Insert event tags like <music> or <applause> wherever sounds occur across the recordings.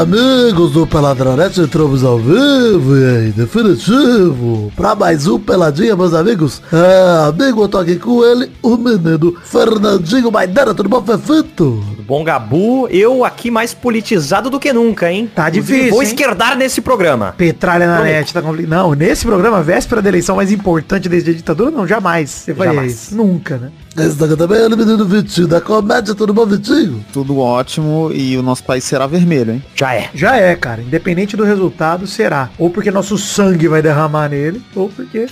amigos do Peladronete, entramos ao vivo e em definitivo para mais um Peladinha, meus amigos. É, amigo, eu tô aqui com ele, o menino Fernandinho Maidana, tudo bom, Fefito? Bom, Gabu, eu aqui mais politizado do que nunca, hein? Tá difícil, Vou hein? esquerdar nesse programa. Petralha na net, tá complicado. Não, nesse programa, véspera da eleição mais importante desde a ditadura, não, jamais. Você Jamais. Nunca, né? Daqui também é o menino Vitinho da comédia, tudo bom, Vitinho? Tudo ótimo e o nosso país será vermelho, hein? Já é. Já é, cara. Independente do resultado, será. Ou porque nosso sangue vai derramar nele, ou porque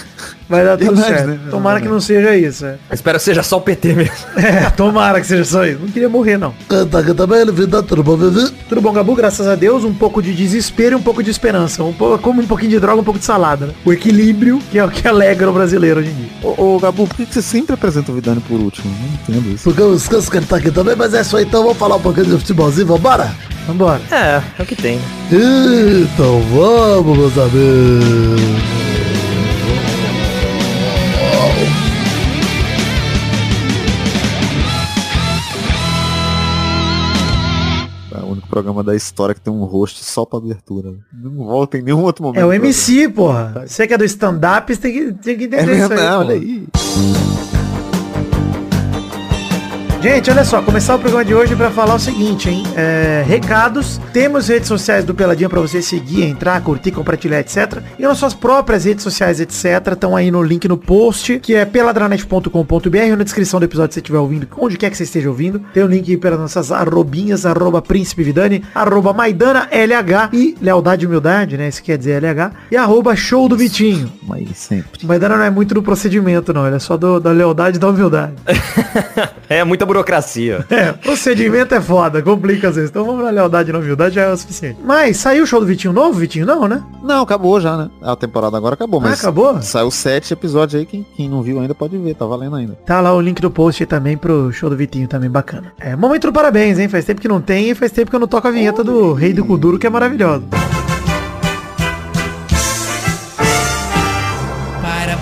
<laughs> vai dar tudo Verdade, certo. né? Tomara que não seja isso, é. Espero que seja só o PT mesmo. <laughs> É, tomara que seja só isso. Não queria morrer, não. Canta aqui também, vida, tudo bom, Vivi? Tudo bom, Gabu? Graças a Deus, um pouco de desespero e um pouco de esperança. Um pouco, como um pouquinho de droga, um pouco de salada, né? O equilíbrio que é o que alegra o brasileiro hoje em dia. Ô, ô, Gabu, por que que você sempre apresenta o Vidani por último? Não entendo isso. Porque eu esqueço que ele tá aqui também, mas é isso aí, então vamos falar um pouquinho de futebolzinho, vambora? Vambora. É, é o que tem. Então vamos, meus amigos. É o único programa da história que tem um rosto só pra abertura. Não volta em nenhum outro momento. É o MC, porra. Você que é do stand-up, você tem que, tem que entender É isso aí. porra. olha aí. Gente, olha só, começar o programa de hoje para falar o seguinte, hein? É, recados, temos redes sociais do Peladinha para você seguir, entrar, curtir, compartilhar, etc. E nossas próprias redes sociais, etc. Estão aí no link no post, que é peladranet.com.br ou na descrição do episódio se você estiver ouvindo, onde quer que você esteja ouvindo. Tem o link aí para nossas arrobinhas, arroba príncipe Vidani, arroba Maidana LH e lealdade e humildade, né? Isso quer dizer LH. E arroba show do Vitinho. Mas sempre. Maidana não é muito do procedimento, não. Ele é só do- da lealdade e da humildade. <laughs> É muita burocracia. <laughs> É, procedimento é foda, complica às vezes. Então vamos na lealdade e na humildade, já é o suficiente. Mas saiu o show do Vitinho novo, Vitinho? Não, né? Não, acabou já, né? A temporada agora acabou, Ah, mas acabou? saiu sete episódios aí, quem, quem não viu ainda pode ver, tá valendo ainda. Tá lá o link do post aí também pro show do Vitinho, também bacana. É, momento do parabéns, hein? Faz tempo que não tem e faz tempo que eu não toco a vinheta do Rei do Kuduro, que é maravilhosa. Para,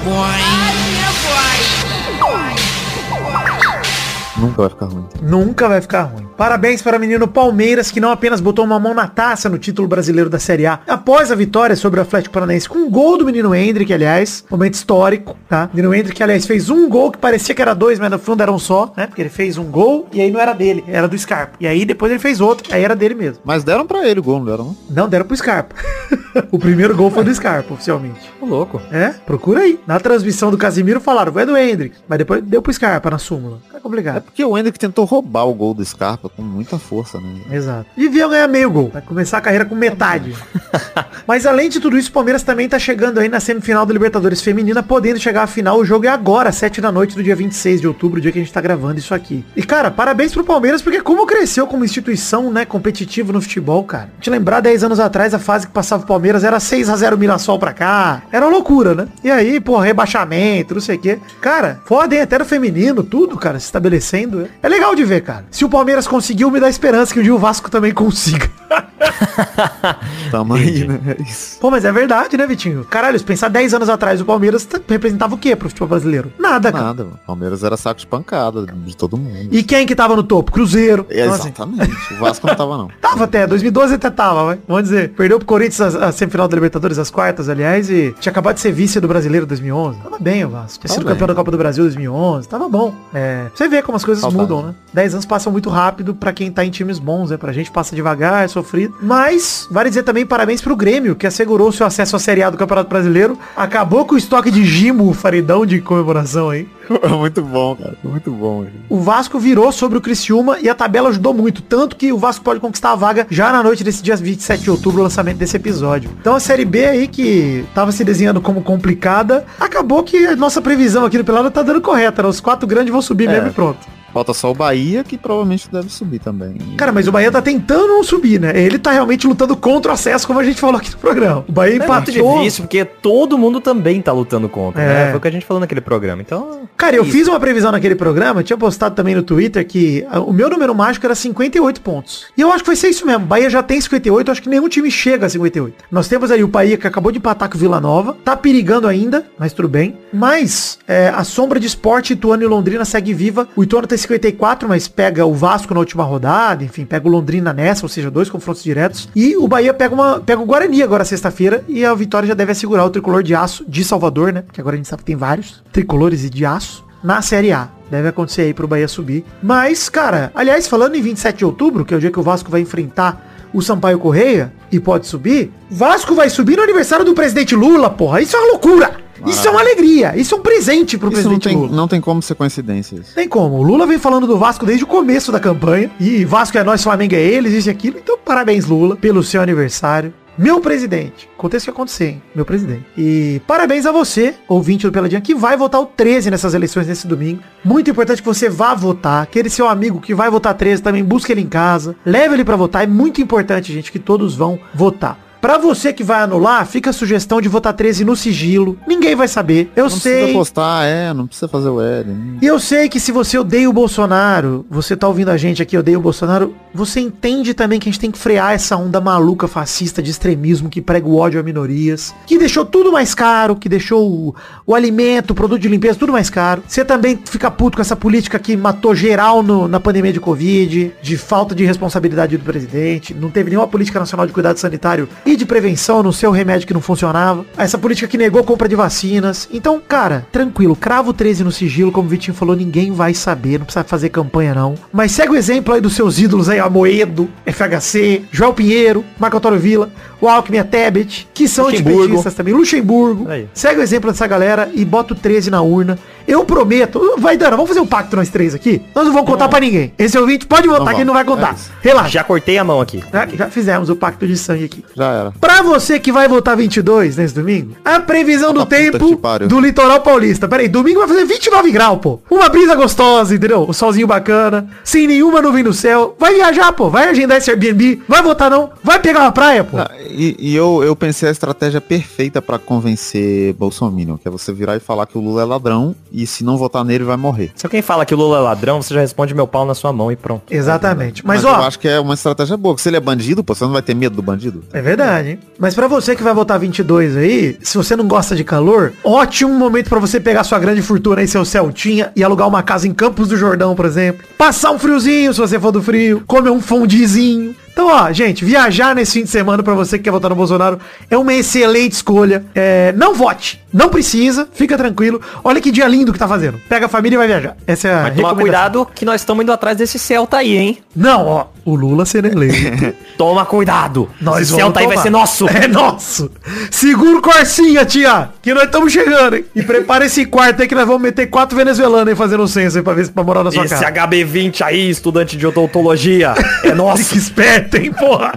Nunca vai ficar ruim. Nunca vai ficar ruim. Parabéns para o menino Palmeiras, que não apenas botou uma mão na taça no título brasileiro da Série A, após a vitória sobre o Atlético Paranaense, com um gol do menino Hendrick, aliás, momento histórico, tá? O menino Hendrick, aliás, fez um gol que parecia que era dois, mas no fundo era um só, né? Porque ele fez um gol e aí não era dele, era do Scarpa. E aí depois ele fez outro, aí era dele mesmo. Mas deram pra ele o gol, não deram não? Não, deram pro Scarpa. <laughs> o primeiro gol foi do Scarpa, oficialmente. Ô, louco. É, procura aí. Na transmissão do Casimiro falaram, foi do Hendrick. Mas depois deu pro Scarpa na súmula. É É complicado. porque o Hendrick tentou roubar o gol do Scarpa com muita força, né? Exato. Devia ganhar meio gol. Vai começar a carreira com metade. <laughs> Mas além de tudo isso, o Palmeiras também tá chegando aí na semifinal da Libertadores Feminina, podendo chegar à final. O jogo é agora, às 7 da noite do dia 26 de outubro, dia que a gente tá gravando isso aqui. E, cara, parabéns pro Palmeiras, porque como cresceu como instituição, né, competitivo no futebol, cara. Te lembrar 10 anos atrás, a fase que passava o Palmeiras era 6 a 0 Mirassol pra cá. Era uma loucura, né? E aí, pô, rebaixamento, não sei o quê. Cara, foda, hein? Até no feminino, tudo, cara, se estabelecendo. É legal de ver, cara. Se o Palmeiras conseguiu, me dá esperança que um dia o Vasco também consiga. <laughs> Tamo aí, né? É isso. Pô, mas é verdade, né, Vitinho? Caralho, se pensar 10 anos atrás, o Palmeiras representava o quê pro futebol brasileiro? Nada, cara. Nada, mano. Palmeiras era saco de pancada de todo mundo. E quem que tava no topo? Cruzeiro. É, Exatamente. O Vasco não tava, não. <laughs> Tava até, 2012 até tava, vai. Vamos dizer. Perdeu pro Corinthians a, a semifinal da Libertadores, as quartas, aliás, e tinha acabado de ser vice do Brasileiro 2011. Tava bem o Vasco. Tinha Tava sido bem. campeão da Copa do Brasil 2011. Tava bom. É, você vê como as coisas mudam, né? 10 anos passam muito rápido pra quem tá em times bons, né? Pra gente passa devagar, é sofrido. Mas, vale dizer também parabéns pro Grêmio, que assegurou seu acesso à Série A do Campeonato Brasileiro. Acabou com o estoque de gimo, faridão de comemoração aí. <laughs> muito bom, cara. Muito bom. gente. O Vasco virou sobre o Criciúma e a tabela ajudou muito. Tanto que o Vasco pode conquistar a vaga já na noite desse dia 27 de outubro, o lançamento desse episódio. Então a Série B aí, que tava se desenhando como complicada, acabou que a nossa previsão aqui no Pelado tá dando correta. Né? Os quatro grandes vão subir É. mesmo e pronto. Falta só o Bahia, que provavelmente deve subir também. Cara, mas o Bahia tá tentando não subir, né? Ele tá realmente lutando contra o acesso, como a gente falou aqui no programa. O Bahia É muito empatou. difícil, porque todo mundo também tá lutando contra, É. né? Foi o que a gente falou naquele programa. Então, Cara, eu Isso. fiz uma previsão naquele programa, tinha postado também no Twitter que ah, o meu número mágico era 58 pontos. E eu acho que vai ser isso mesmo. Bahia já tem 58, eu acho que nenhum time chega a 58. Nós temos aí o Bahia que acabou de empatar com o Vila Nova, tá perigando ainda, mas tudo bem. Mas é, a sombra de esporte, Ituano e Londrina segue viva. O Ituano tem 54, mas pega o Vasco na última rodada, enfim, pega o Londrina nessa, ou seja, dois confrontos diretos. E o Bahia pega, uma, pega o Guarani agora sexta-feira e a vitória já deve assegurar o tricolor de aço de Salvador, né? Porque agora a gente sabe que tem vários tricolores e de aço na Série A. Deve acontecer aí pro Bahia subir. Mas, cara, aliás, falando em 27 de outubro, que é o dia que o Vasco vai enfrentar o Sampaio Correia e pode subir, Vasco vai subir no aniversário do presidente Lula, porra. Isso é uma loucura. Isso é uma alegria. Isso é um presente pro Isso não presidente tem, Lula. não tem como ser coincidência isso. Tem como. O Lula vem falando do Vasco desde o começo da campanha. E Vasco é nós, Flamengo é eles, isso e aquilo. Então, parabéns, Lula, pelo seu aniversário. Meu presidente. Aconteça o que acontecer, hein? Meu presidente. E parabéns a você, ouvinte do Peladinha, que vai votar o 13 nessas eleições nesse domingo. Muito importante que você vá votar. Aquele seu amigo que vai votar 13 também, busque ele em casa. Leve ele pra votar. É muito importante, gente, que todos vão votar. Pra você que vai anular, fica a sugestão de votar 13 no sigilo. Ninguém vai saber. Eu Não sei. precisa postar, é, não precisa fazer o L. né? E eu sei que se você odeia o Bolsonaro, você tá ouvindo a gente aqui, odeia o Bolsonaro, você entende também que a gente tem que frear essa onda maluca fascista de extremismo que prega o ódio a minorias, que deixou tudo mais caro, que deixou o, o alimento, o produto de limpeza, tudo mais caro. Você também fica puto com essa política que matou geral no- na pandemia de Covid, de falta de responsabilidade do presidente, não teve nenhuma política nacional de cuidado sanitário e de prevenção no seu remédio que não funcionava. Essa política que negou compra de vacinas. Então, cara, tranquilo, cravo 13 no sigilo, como o Vitinho falou, ninguém vai saber, não precisa fazer campanha não. Mas segue o exemplo aí dos seus ídolos aí, Amoedo, FHC, Joel Pinheiro, Marco Antônio Vila, o Alckmin, a Tebet, que são antipetistas também, Luxemburgo. Aí. Segue o exemplo dessa galera e bota o 13 na urna. Eu prometo, vai dando, vamos fazer um pacto nós três aqui? Nós não vamos contar pra ninguém. Esse ouvinte pode votar que ele não vai contar. É. Relaxa. Já cortei a mão aqui. Já, já fizemos o pacto de sangue aqui. Já era. Pra você que vai votar 22 nesse domingo, a previsão do Ah, tempo do litoral paulista. Peraí, domingo vai fazer 29 graus, pô. Uma brisa gostosa, entendeu? O solzinho bacana, sem nenhuma nuvem no céu. Vai viajar, pô. Vai agendar esse Airbnb. Vai votar não. Vai pegar uma praia, pô. Ah, e e eu, eu pensei a estratégia perfeita pra convencer Bolsonaro, que é você virar e falar que o Lula é ladrão e se não votar nele vai morrer. Se alguém fala que o Lula é ladrão, você já responde meu pau na sua mão e pronto. Exatamente. Mas, eu ó, acho que é uma estratégia boa, porque se ele é bandido, pô, você não vai ter medo do bandido. É verdade, hein? Mas pra você que vai votar 22 aí, se você não gosta de calor, ótimo momento pra você pegar sua grande fortuna aí, seu Celtinha, e alugar uma casa em Campos do Jordão, por exemplo. Passar um friozinho, se você for do frio. Comer um fondizinho. Então, ó, gente, viajar nesse fim de semana pra você que quer votar no Bolsonaro é uma excelente escolha. É, não vote. Não precisa. Fica tranquilo. Olha que dia lindo que tá fazendo. Pega a família e vai viajar. Essa é a Mas toma cuidado que nós estamos indo atrás desse Celta aí, hein? Não, ó. O Lula será eleito. <laughs> Toma cuidado. Nós Esse vamos Celta aí vai tomar. ser nosso. É nosso. Segura o Corsinha, tia. Que nós estamos chegando, hein? E prepara esse quarto aí que nós vamos meter quatro venezuelanos aí fazendo um censo aí pra ver se pra morar na sua Esse casa. HB20 aí, estudante de odontologia, é <laughs> nosso. Que esperto, hein, porra?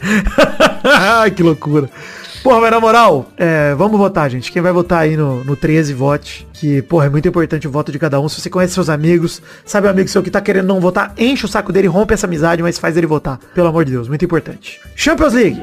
<laughs> Ai, que loucura. Porra, mas na moral, é, vamos votar, gente. Quem vai votar aí no, no 13, vote. Que, porra, é muito importante o voto de cada um. Se você conhece seus amigos, sabe o amigo seu que tá querendo não votar, enche o saco dele, rompe essa amizade, mas faz ele votar. Pelo amor de Deus, muito importante. Champions League.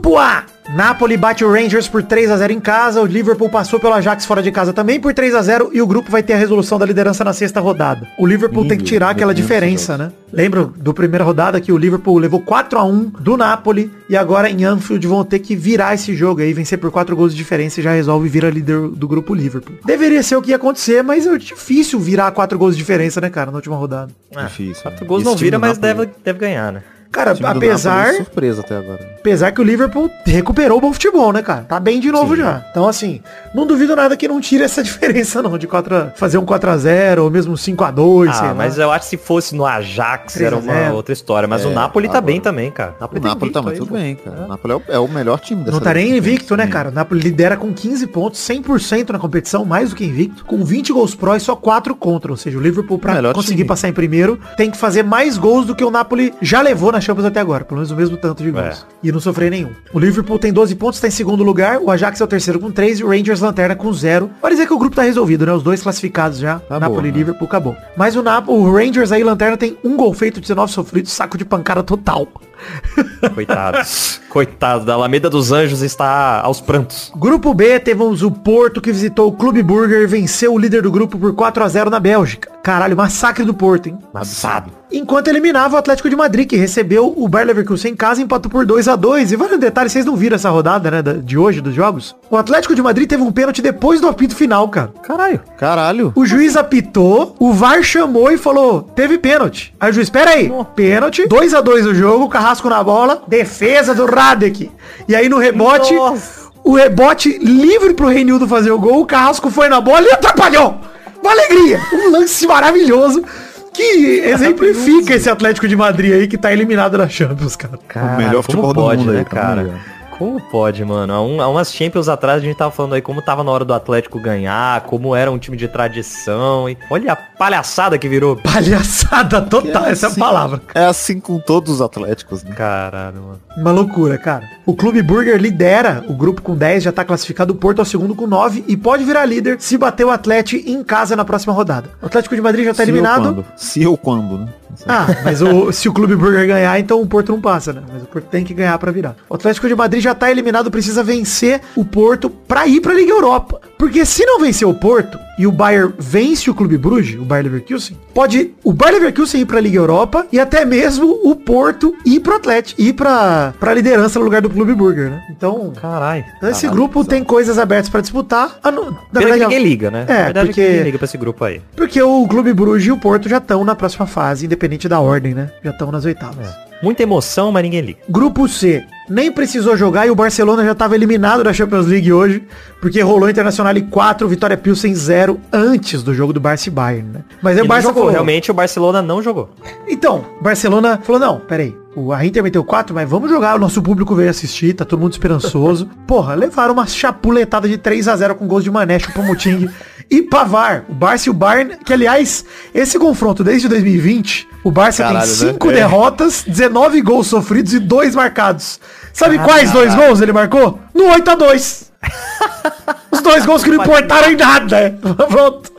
Grupo A. Napoli bate o Rangers por 3 a 0 em casa, o Liverpool passou pelo Ajax fora de casa também por 3 a 0 e o grupo vai ter a resolução da liderança na sexta rodada. O Liverpool tem que tirar aquela diferença, né? Lembra do primeira rodada que o Liverpool levou 4 a 1 do Napoli e agora em Anfield vão ter que virar esse jogo aí, vencer por 4 gols de diferença e já resolve vir a líder do grupo Liverpool. Deveria ser o que ia acontecer, mas é difícil virar 4 gols de diferença, né, cara, na última rodada. Difícil. Quatro né? gols Esse não vira, mas Napoli- deve, deve ganhar, né? Cara, o apesar Napoli surpresa até agora. Apesar que o Liverpool recuperou o bom futebol, né, cara? Tá bem de novo já. Então, assim, não duvido nada que não tire essa <laughs> diferença, não. De 4 a, fazer um 4x0 ou mesmo 5x2, sei Ah, lá. mas eu acho que se fosse no Ajax 3 a era uma 0. outra história. Mas o É, Napoli tá agora- bem também, cara. O tem Napoli tá muito bem, cara. O Napoli é o, é o melhor time dessa Não tá nem invicto, né, Sim. cara? O Napoli lidera com 15 pontos, 100% na competição, mais do que invicto, com 20 gols pró e só 4 contra. Ou seja, o Liverpool, pra Melhor conseguir time. passar em primeiro, tem que fazer mais gols do que o Napoli já levou na Champions até agora. Pelo menos o mesmo tanto de gols. É. E não sofrer nenhum. O Liverpool tem 12 pontos, tá em segundo lugar. O Ajax é o terceiro com 3 e o Rangers lanterna com 0. Pode dizer que o grupo tá resolvido, né? Os dois classificados já. Tá Napoli e né? Liverpool acabou. Mas o, Nap o Rangers aí, lanterna, tem um gol feito, 19 sofridos, saco de pancada total. <laughs> Coitados. Coitado, da Alameda dos Anjos está aos prantos. Grupo B, temos o Porto que visitou o Clube Burger e venceu o líder do grupo por 4 a 0 na Bélgica. Caralho, massacre do Porto, hein? Massado. Enquanto eliminava o Atlético de Madrid, que recebeu o Bayer Leverkusen em casa e empatou por 2 a 2 E vários detalhes, vocês não viram essa rodada, né, de hoje, dos jogos? O Atlético de Madrid teve um pênalti depois do apito final, cara. Caralho. Caralho. O juiz apitou, o VAR chamou e falou, teve pênalti. Aí o juiz, espera aí, pênalti, 2 a 2 o jogo, Carrasco na bola, defesa do Radek. E aí no rebote, Nossa. o rebote livre pro Reinildo fazer o gol, o Carrasco foi na bola e atrapalhou. Uma alegria, um lance maravilhoso que exemplifica esse Atlético de Madrid aí que tá eliminado da Champions, cara. Cara, melhor como futebol do pode, mundo né, aí, tá cara? Como pode, mano? Há, um, há umas Champions atrás a gente tava falando aí como tava na hora do Atlético ganhar, como era um time de tradição. E olha a palhaçada que virou. <laughs> Palhaçada total, essa é a assim. palavra. É assim com todos os atléticos, né? Caralho, mano. Uma loucura, cara. O Clube Burger lidera o grupo com 10, já tá classificado o Porto ao segundo com 9 e pode virar líder se bater o Atlético em casa na próxima rodada. O Atlético de Madrid já tá Se ou eliminado. quando? Se ou quando, né? Ah, mas o- se o Clube Burger ganhar, então o Porto não passa, né? Mas o Porto tem que ganhar pra virar. O Atlético de Madrid já tá eliminado, precisa vencer o Porto pra ir pra Liga Europa. Porque se não vencer o Porto e o Bayern vence o Clube Bruges, o Bayer Leverkusen, pode o Bayer Leverkusen ir pra Liga Europa e até mesmo o Porto ir pro Atlético, ir pra, pra liderança no lugar do Clube Burger, né? Então, Caralho. esse Caralho, grupo tem coisas abertas pra disputar. Ah, não- na verdade, ninguém liga, né? É, Na verdade porque- que ninguém liga pra esse grupo aí. porque o Clube Bruges e o Porto já estão na próxima fase, independente da ordem, né? Já estão nas oitavas. Muita emoção, mas ninguém liga. Grupo C, nem precisou jogar e o Barcelona já estava eliminado da Champions League hoje, porque rolou Internacional em 4, Vitória Pilsen 0 antes do jogo do Barça e Bayern, né? Mas aí o não Barça jogou, falou, realmente o Barcelona não jogou. Então, Barcelona falou, não, peraí, o a Inter meteu 4, mas vamos jogar, o nosso público veio assistir, tá todo mundo esperançoso. <laughs> Porra, levaram uma chapuletada de 3 a 0 com gols de Mané, Chupamuting e Pavar. O Barça e o Bayern, que aliás, esse confronto desde 2020, o Barça Caralho, tem né? 5 É. derrotas, 19 gols sofridos e 2 marcados. Sabe quais dois gols ele marcou? No 8 a 2 <laughs> Os dois gols que não importaram em nada. <laughs> Pronto.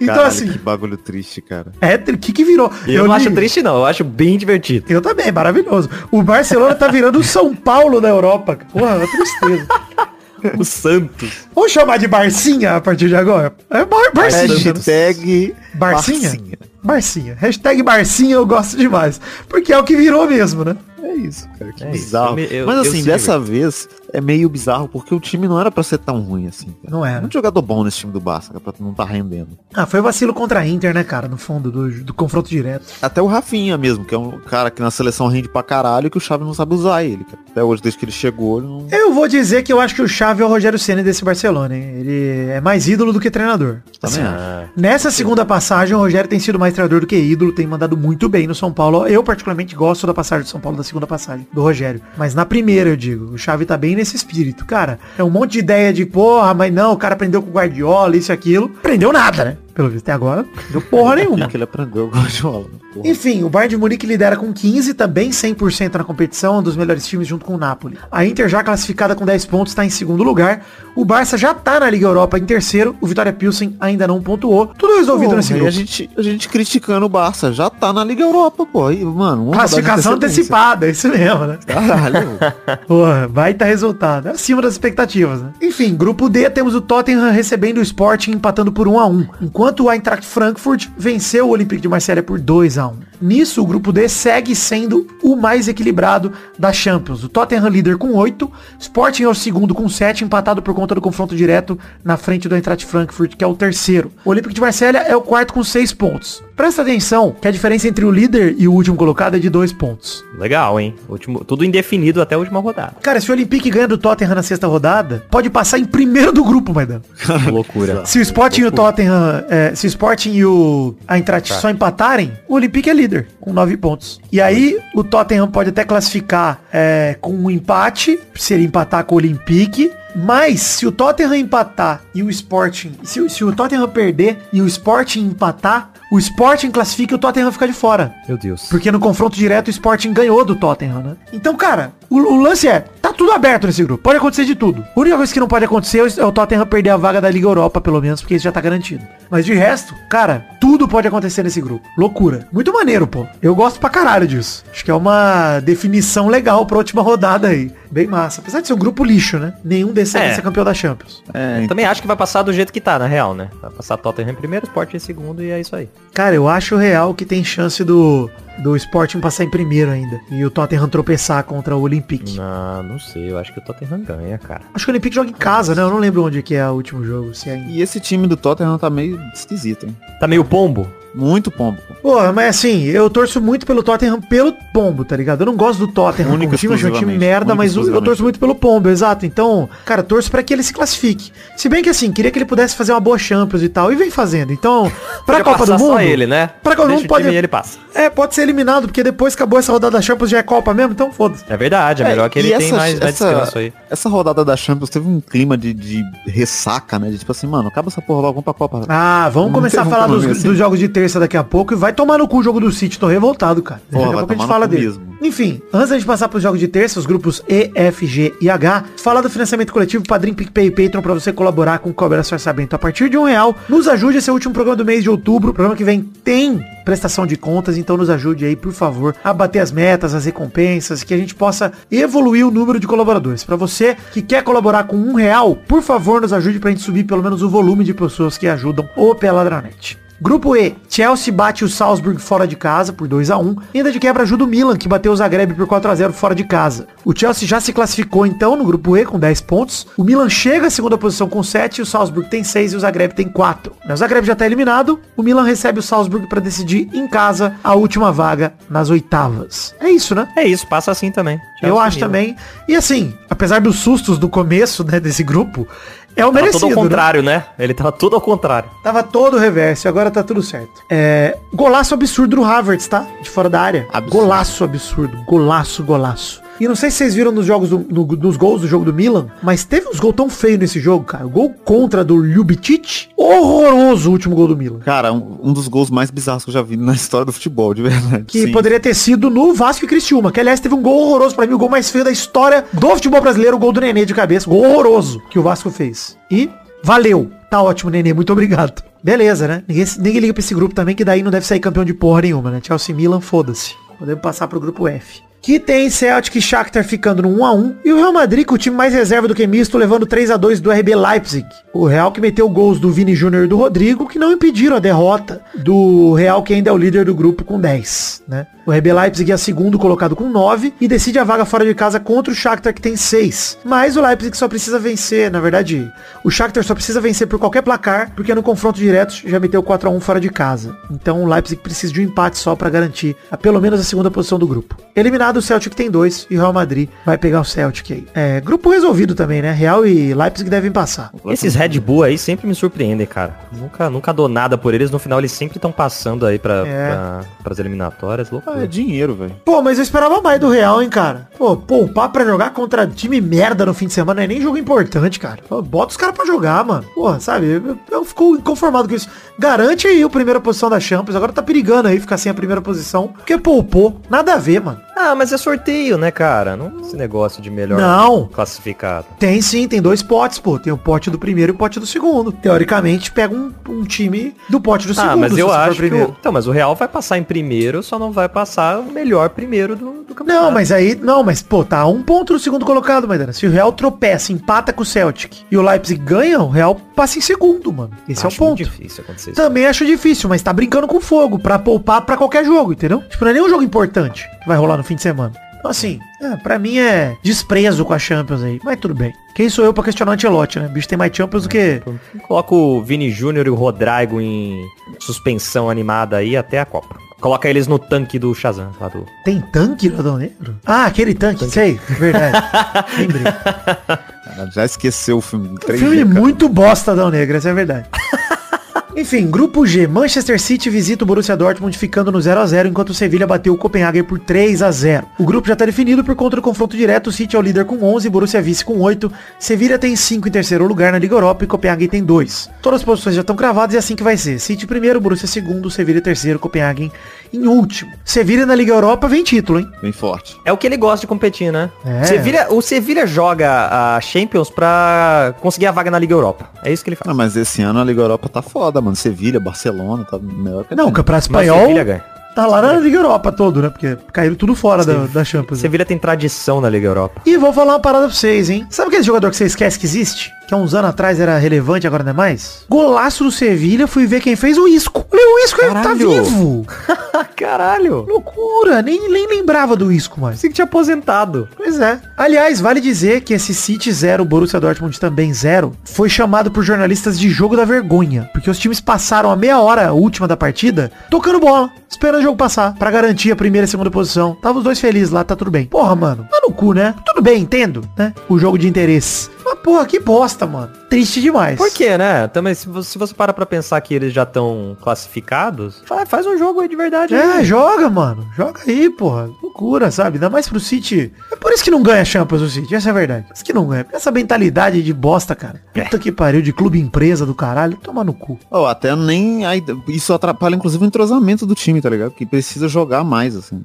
Então Caralho, assim, que bagulho triste, cara. é, o que que virou? Eu, não li- acho triste não, eu acho bem divertido. eu também, maravilhoso. O Barcelona tá virando o São Paulo da Europa. Porra, é tristeza. <laughs> O Santos. Vamos chamar de Barcinha a partir de agora? É Bar Barcinha. Hashtag Barcinha? Barcinha. Hashtag Barcinha eu gosto demais. Porque é o que virou mesmo, né? É isso, cara. Que É isso, bizarro. eu eu- Mas assim, dessa vez é meio bizarro porque o time não era pra ser tão ruim assim. cara. Não era. Muito jogador bom nesse time do Barça, cara, pra não tá rendendo. Ah, foi vacilo contra a Inter, né, cara? No fundo do, do confronto direto. Até o Rafinha mesmo, que é um cara que na seleção rende pra caralho e que o Xavi não sabe usar ele, cara. Até hoje, desde que ele chegou, ele não... Eu vou dizer que eu acho que o Xavi é o Rogério Ceni desse Barcelona, hein? Ele é mais ídolo do que treinador. Acho. Ah, Nessa segunda passagem, o Rogério tem sido mais treinador do que ídolo, tem mandado muito bem no São Paulo. Eu, particularmente, gosto da passagem do São Paulo, da segunda passagem, do Rogério. Mas na primeira, eu digo, o Xavi tá bem nesse espírito. Cara, é um monte de ideia de, porra, mas não, o cara aprendeu com o Guardiola, isso e aquilo. Aprendeu nada, né? Pelo visto, até agora, não aprendeu porra nenhuma. que ele aprendeu o Guardiola. né? Enfim, o Bayern de Munique lidera com 15, também 100% na competição, um dos melhores times junto com o Napoli. A Inter já classificada com 10 pontos está em segundo lugar. O Barça já tá na Liga Europa em terceiro. O Vitória Pilsen ainda não pontuou. Tudo resolvido Porra, nesse grupo. a gente, a gente criticando o Barça, já tá na Liga Europa, pô. E, mano, Classificação antecipada, é isso mesmo, né? Caralho. <laughs> Porra, baita resultado. Acima das expectativas, né? Enfim, grupo D temos o Tottenham recebendo o Sporting empatando por 1 a 1 enquanto o Eintracht Frankfurt venceu o Olympique de Marselha por 2 a 1 Nisso, o grupo D segue sendo o mais equilibrado da Champions. O Tottenham líder com 8, Sporting é o segundo com 7, empatado por conta do confronto direto na frente do Eintracht Frankfurt, que é o terceiro. O Olympique de Marselha é o quarto com 6 pontos. Presta atenção que a diferença entre o líder e o último colocado é de 2 pontos. legal, hein? Último, tudo indefinido até a última rodada. Cara, se o Olympique ganha do Tottenham na sexta rodada, pode passar em primeiro do grupo, Maidana. Que loucura. Se o Sporting e o Tottenham, é, se o Sporting e o Eintracht só empatarem, o Olympique é líder, com nove pontos. E aí, o Tottenham pode até classificar é, com um empate, se ele empatar com o Olympique, mas se o Tottenham empatar e o Sporting, se, se o Tottenham perder e o Sporting empatar, o Sporting classifica e o Tottenham fica de fora. Meu Deus. Porque no confronto direto o Sporting ganhou do Tottenham, né? Então, cara, O, o lance é, tá tudo aberto nesse grupo. Pode acontecer de tudo. A única coisa que não pode acontecer é o Tottenham perder a vaga da Liga Europa, pelo menos, porque isso já tá garantido. Mas de resto, cara, tudo pode acontecer nesse grupo. Loucura. Muito maneiro, pô. Eu gosto pra caralho disso. Acho que é uma definição legal pra última rodada aí. Bem massa. Apesar de ser um grupo lixo, né? Nenhum desses É. vai ser campeão da Champions. É, Também acho que vai passar do jeito que tá, na real, né? Vai passar Tottenham em primeiro, Sport em segundo e é isso aí. Cara, eu acho real que tem chance do, do Sporting passar em primeiro ainda. E o Tottenham tropeçar contra o Olympique. Não, não sei, eu acho que o Tottenham ganha, cara. Acho que o Olympique joga em casa, né? Eu não lembro onde que é o último jogo. Se é em... E esse time do Tottenham tá meio esquisito, hein? Tá meio pombo? Muito pombo. Pô, mas assim, eu torço muito pelo Tottenham pelo pombo, tá ligado? Eu não gosto do Tottenham Única como time, acho um time merda, mas eu- torço muito pelo pombo, exato. Então, cara, torço pra que ele se classifique. Se bem que assim, queria que ele pudesse fazer uma boa Champions e tal, e vem fazendo. Então, <laughs> pra Podia Copa do Mundo... só ele, né? Pra Copa do Mundo pode... ele passa. É, pode ser eliminado, porque depois que acabou essa rodada da Champions já é Copa mesmo, então foda-se. É verdade, é, melhor que ele tenha mais, mais essa- descanso aí. Essa rodada da Champions teve um clima de, de ressaca, né? De tipo assim, mano, acaba essa porra logo, vamos pra Copa. Ah, vamos Não começar a falar dos, assim. dos jogos de terça daqui a pouco e vai tomar no cu o jogo do City, tô revoltado, cara. Porra, daqui a vai pouco a gente fala dele. mesmo. Enfim, antes da gente passar pros jogos de terça, os grupos E, F, G e H, falar do financiamento coletivo Padrim, PicPay e Patreon pra você colaborar com o Cobra Orçamento a partir de um real. Nos ajude, esse é o último programa do mês de outubro. O programa que vem tem prestação de contas, então nos ajude aí, por favor, a bater as metas, as recompensas, que a gente possa evoluir o número de colaboradores. Pra você que quer colaborar com um real, por favor, nos ajude pra gente subir pelo menos o volume de pessoas que ajudam o Peladranet. Grupo E, Chelsea bate o Salzburg fora de casa por 2 a 1 e ainda de quebra ajuda o Milan, que bateu o Zagreb por 4 a 0 fora de casa. O Chelsea já se classificou então no grupo E com 10 pontos. O Milan chega à segunda posição com 7, o Salzburg tem 6 e o Zagreb tem 4. O Zagreb já está eliminado, o Milan recebe o Salzburg para decidir em casa a última vaga nas oitavas. É isso, né? É isso, passa assim também. Eu Chelsea acho Milan. também. E assim, apesar dos sustos do começo, né, desse grupo, é o Tava merecido, tudo ao né? contrário, né? Ele tava tudo ao contrário. Tava todo o reverso, agora tá tudo certo. É, golaço absurdo do Havertz, tá? De fora da área. Absurdo. Golaço absurdo. Golaço, golaço. E não sei se vocês viram nos jogos do, no- nos gols do jogo do Milan, mas teve uns gols tão feios nesse jogo, cara. O gol contra do Ljubicic, horroroso o último gol do Milan. Cara, um, um dos gols mais bizarros que eu já vi na <laughs> história do futebol, de verdade. Que Sim. poderia ter sido no Vasco e Criciúma, que aliás teve um gol horroroso pra mim, o gol mais feio da história do futebol brasileiro, o gol do Nenê de cabeça, gol horroroso que o Vasco fez. E valeu. Tá ótimo, Nenê, muito obrigado. Beleza, né? Ninguém, ninguém liga pra esse grupo também, que daí não deve sair campeão de porra nenhuma, né? Chelsea Milan, foda-se. Podemos passar pro grupo F. Que tem Celtic e Shakhtar ficando no 1x1 e o Real Madrid com o time mais reserva do que misto levando 3 a 2 do RB Leipzig. O Real que meteu gols do Vini Júnior e do Rodrigo que não impediram a derrota do Real que ainda é o líder do grupo com 10, né? O RB Leipzig é segundo colocado com 9 e decide a vaga fora de casa contra o Shakhtar que tem 6. Mas o Leipzig só precisa vencer, na verdade, o Shakhtar só precisa vencer por qualquer placar, porque no confronto direto já meteu 4 a 1 fora de casa. Então o Leipzig precisa de um empate só pra garantir a, pelo menos a segunda posição do grupo. Eliminado o Celtic tem 2 e o Real Madrid vai pegar o Celtic aí. É, grupo resolvido também, né? Real e Leipzig devem passar. Esses Red Bull aí sempre me surpreendem, cara. Nunca, nunca dou nada por eles. No final eles sempre estão passando aí pra, É. pra, pras eliminatórias. Loucura. É dinheiro, velho. Pô, mas eu esperava mais do Real, hein, cara. Pô, poupar pra jogar contra time merda no fim de semana é nem jogo importante, cara. Pô, bota os caras pra jogar, mano. Porra, sabe? Eu, eu fico inconformado com isso. Garante aí a primeira posição da Champions. Agora tá perigando aí ficar sem a primeira posição. Porque poupou. Nada a ver, mano. Ah, mas é sorteio, né, cara? Não esse negócio de melhor Não. classificado. Tem sim, tem dois potes, pô. Tem o pote do primeiro e o pote do segundo. Teoricamente, pega um, um time do pote do segundo. ah, mas eu acho que o, Então, mas o Real vai passar em primeiro, só não vai passar o melhor primeiro do campeonato. Não, mas aí, não, mas pô, tá um ponto no segundo colocado, Maidana. Se o Real tropeça, empata com o Celtic e o Leipzig ganha, o Real passa em segundo, mano. Esse Acho é o ponto. difícil acontecer isso. Também acho difícil, mas tá brincando com fogo pra poupar pra qualquer jogo, entendeu? Tipo, não é nenhum jogo importante que vai rolar no fim de semana. Então, assim, é, pra mim é desprezo com a Champions aí. Mas tudo bem. Quem sou eu pra questionar o Ancelotti, né? O bicho tem mais Champions do que... Coloca o Vini Júnior e o Rodrigo em suspensão animada aí até a Copa. Coloca eles no tanque do Shazam, lá do... Tem tanque no Adão Negro? Ah, aquele tanque, sei. Verdade. <laughs> Lembrei. Já esqueceu o filme. três Filme cara. muito bosta, Adão Negro, essa é a verdade. <laughs> Enfim, grupo G, Manchester City visita o Borussia Dortmund ficando no 0 a 0 enquanto o Sevilha bateu o Copenhagen por 3 a 0. O grupo já está definido por conta do confronto direto, o City é o líder com 11, Borussia vice com 8, Sevilha tem 5 em terceiro lugar na Liga Europa e Copenhagen tem 2. Todas as posições já estão cravadas e é assim que vai ser. City primeiro, Borussia segundo, Sevilha terceiro, Copenhagen em último. Sevilha na Liga Europa vem título, hein? Bem forte. É o que ele gosta de competir, né? É. Sevilha- o Sevilha joga a Champions pra conseguir a vaga na Liga Europa. É isso que ele faz. Não, mas esse ano a Liga Europa tá foda, mano. Sevilha, Barcelona, tá melhor que Não, o. Campeonato Espanhol tá lá na Liga Europa todo, né? Porque caíram tudo fora da, da Champions. Sevilha tem tradição na Liga Europa. E vou falar uma parada pra vocês, hein? Sabe aquele jogador que você esquece que existe? Que há uns anos atrás era relevante, agora não é mais? Golaço do Sevilha, fui ver quem fez o Isco. Olha, o Isco tá Caralho. vivo. <laughs> Caralho. Loucura, nem, nem lembrava do Isco mais. Pensei que tinha aposentado. Pois é. Aliás, vale dizer que esse City 0, Borussia Dortmund também 0, foi chamado por jornalistas de jogo da vergonha. Porque os times passaram a meia hora última da partida tocando bola, esperando o jogo passar, pra garantir a primeira e segunda posição. Tava os dois felizes lá, tá tudo bem. Porra, mano, tá no cu, né? Tudo bem, entendo, né? O jogo de interesse. Mas, porra, que bosta, mano. Triste demais. Por quê, né? Também, se você, se você para pra pensar que eles já estão classificados, fa- faz um jogo aí de verdade. É, né? joga, mano. Joga aí, porra. Loucura, sabe? Ainda mais pro City. É por isso que não ganha Champions o City. Essa é a verdade. Por isso que não ganha. Essa mentalidade de bosta, cara. Puta que pariu, de clube empresa do caralho. Toma no cu. Ó, até nem. aí, isso atrapalha, inclusive, o entrosamento do time, tá ligado? Que precisa jogar mais, assim.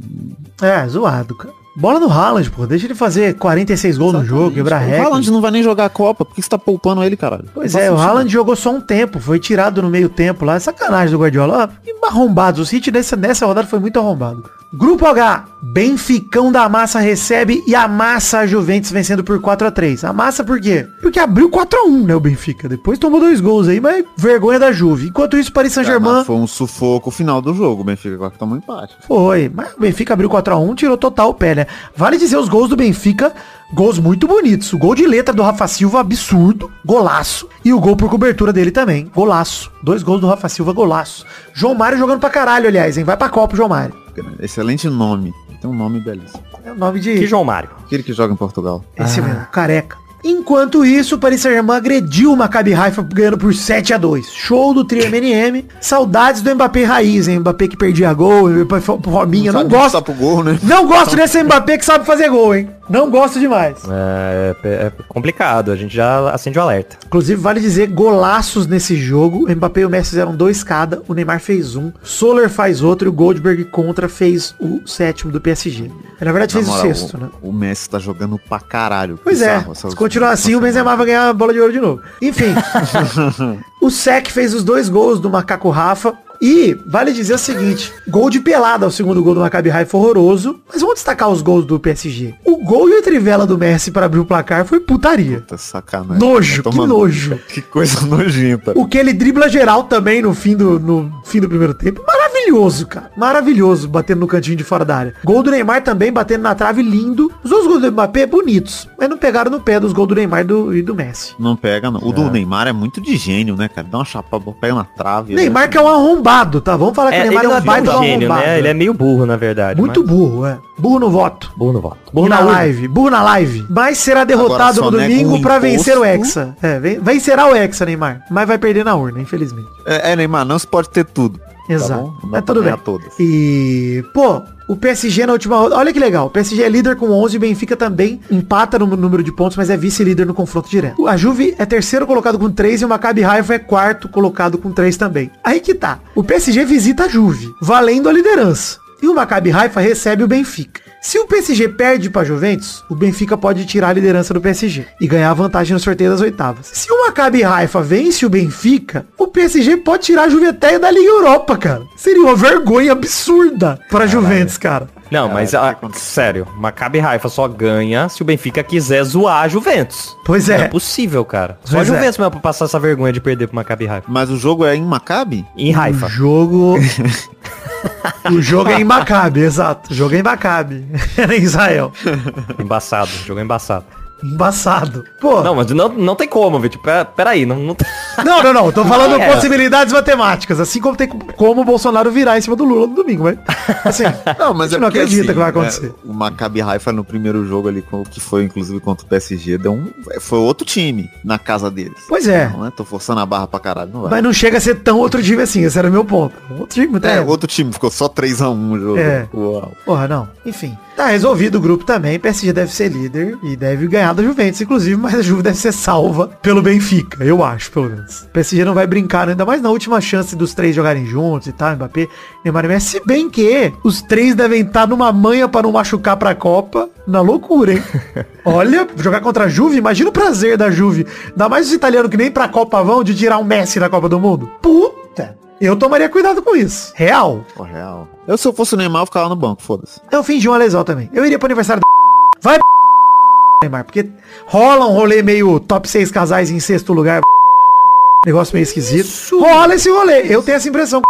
É, zoado, cara. Bola no Haaland, pô. Deixa ele fazer 46 gols no jogo, quebrar O recorde. Haaland não vai nem jogar a Copa. Por que você tá poupando ele, caralho? Pois é, o. Haaland jogou só um tempo, foi tirado no meio tempo lá. Sacanagem do Guardiola. Ó, que arrombado. O City nessa, nessa rodada foi muito arrombado. Grupo H, Benficão da Massa recebe e amassa a Juventus vencendo por 4 a 3 Amassa por quê? Porque abriu 4 a 1 né, o Benfica. Depois tomou dois gols aí, mas vergonha da Juve. Enquanto isso, Paris mas Saint-Germain Foi um sufoco o final do jogo. O Benfica agora que tomou empate. foi. Mas o Benfica abriu 4 a 1 tirou total o pé, né? Vale dizer os gols do Benfica, gols muito bonitos. O gol de letra do Rafa Silva, absurdo, golaço. E o gol por cobertura dele também, golaço. Dois gols do Rafa Silva, golaço. João Mário jogando pra caralho, aliás, hein? Vai pra Copa, João Mário. Excelente nome. Tem um nome belíssimo. É o nome de... Que João Mário. Aquele que joga em Portugal. Esse mesmo, careca. Enquanto isso, o Paris Saint-Germain agrediu o Maccabi Haifa ganhando por 7 a 2 Show do trio MNM. Saudades do Mbappé raiz, hein? Mbappé que perdia gol, Mbappé Rominha. Não onde gosto. tá pro gol, né? Não gosto desse Mbappé que sabe fazer gol, hein? Não gosto demais. É, é- é complicado, a gente já acende o alerta. Inclusive, vale dizer, golaços nesse jogo. O Mbappé e o Messi fizeram dois cada. O Neymar fez um. Soler faz outro. E o Goldberg contra fez o sétimo do PSG. Na verdade, fez Na o moral, sexto, né? O Messi tá jogando pra caralho. Pois é, Bizarro se continuar assim, o Benzema vai ganhar a bola de ouro de novo. Enfim, <laughs> o Sec fez os dois gols do Macaco Rafa. E vale dizer o seguinte, gol de pelada, o segundo gol do Maccabi Haifa horroroso, mas vamos destacar os gols do PSG. O gol e a trivela do Messi para abrir o placar foi putaria. Tá sacanagem. Nojo, que nojo. Que coisa <laughs> nojenta. O que ele dribla geral também no fim do, no fim do primeiro tempo. Maravilhoso, cara. Maravilhoso, batendo no cantinho de fora da área. Gol do Neymar também, batendo na trave, lindo. Os dois gols do Mbappé, bonitos. Mas não pegaram no pé dos gols do Neymar e do, e do Messi. Não pega, não. O do Neymar é muito de gênio, né, cara? Dá uma chapada, pega na trave. Neymar que é um arrombado, tá? Vamos falar que É, o ele Neymar não é é um baita um do gênio, arrombado. né? Ele é meio burro, na verdade. Muito mas- burro, é. Burro no voto. Burro no voto. Burro na urna. live, burro na live. Mas será derrotado no domingo um pra vencer o. Hexa. É, ven- vencerá o Hexa, Neymar. Mas vai perder na urna, infelizmente. É, é, Neymar, não se pode ter tudo. Exato. Tá dá Mas pra tudo bem. todas. E, pô, o PSG na última rodada, olha que legal, o PSG é líder com 11 e o Benfica também empata no número de pontos, mas é vice-líder no confronto direto. A Juve é terceiro colocado com 3 e o Maccabi Haifa é quarto colocado com 3 também. Aí que tá, o PSG visita a Juve, valendo a liderança. E o Maccabi Haifa recebe o Benfica. Se o PSG perde para Juventus, o Benfica pode tirar a liderança do PSG e ganhar a vantagem no sorteio das oitavas. Se o Maccabi Haifa vence o Benfica, o PSG pode tirar a Juventus da Liga Europa, cara. Seria uma vergonha absurda para Juventus, cara. Não, mas ah, sério, Maccabi Haifa só ganha se o Benfica quiser zoar a Juventus. Pois Não é. é possível, cara. Só a Pois é. Juventus mesmo pra passar essa vergonha de perder pro Maccabi Haifa. Mas o jogo é em Maccabi? Em Haifa. O jogo. <laughs> o jogo é em Maccabi, exato. O jogo é em Maccabi. <laughs> Era em Israel. Embaçado, o jogo é embaçado. Embaçado. Pô, Não, mas não, não tem como, velho. Tipo, pera- peraí, não, não, Não, não, não. Tô falando É. possibilidades matemáticas. Assim como tem como o Bolsonaro virar em cima do Lula no domingo, mas. Assim, <laughs> Não, mas a gente é não acredita assim, que vai é, acontecer. o Maccabi Haifa no primeiro jogo ali, com- que foi inclusive contra o PSG, deu um, foi outro time na casa deles. Pois é. Não, né? Tô forçando a barra pra caralho, não vai. Mas não chega a ser tão outro time assim, esse era o meu ponto. Outro time, É, é, outro time, ficou só 3x1 o jogo. É. Uau. Porra, não. Enfim, tá resolvido o grupo também. PSG deve ser líder e deve ganhar da Juventus, inclusive, mas a Juve deve ser salva pelo Benfica, eu acho, pelo menos. O PSG não vai brincar, ainda mais na última chance dos três jogarem juntos e tal, Mbappé, Neymar e Messi. Se bem que os três devem estar numa manha para não machucar pra Copa, na loucura, hein? <laughs> Olha, jogar contra a Juve, imagina o prazer da Juve. Ainda mais os italianos que nem pra Copa vão de tirar um Messi da Copa do Mundo. Puta! Eu tomaria cuidado com isso. Real. Pô, real. Eu, se eu fosse o Neymar, eu ficava no banco, foda-se. Eu fingi uma lesão também. Eu iria pro aniversário da Vai Neymar, porque rola um rolê meio top 6 casais em sexto lugar. Negócio meio esquisito. Rola esse rolê. Eu tenho essa impressão.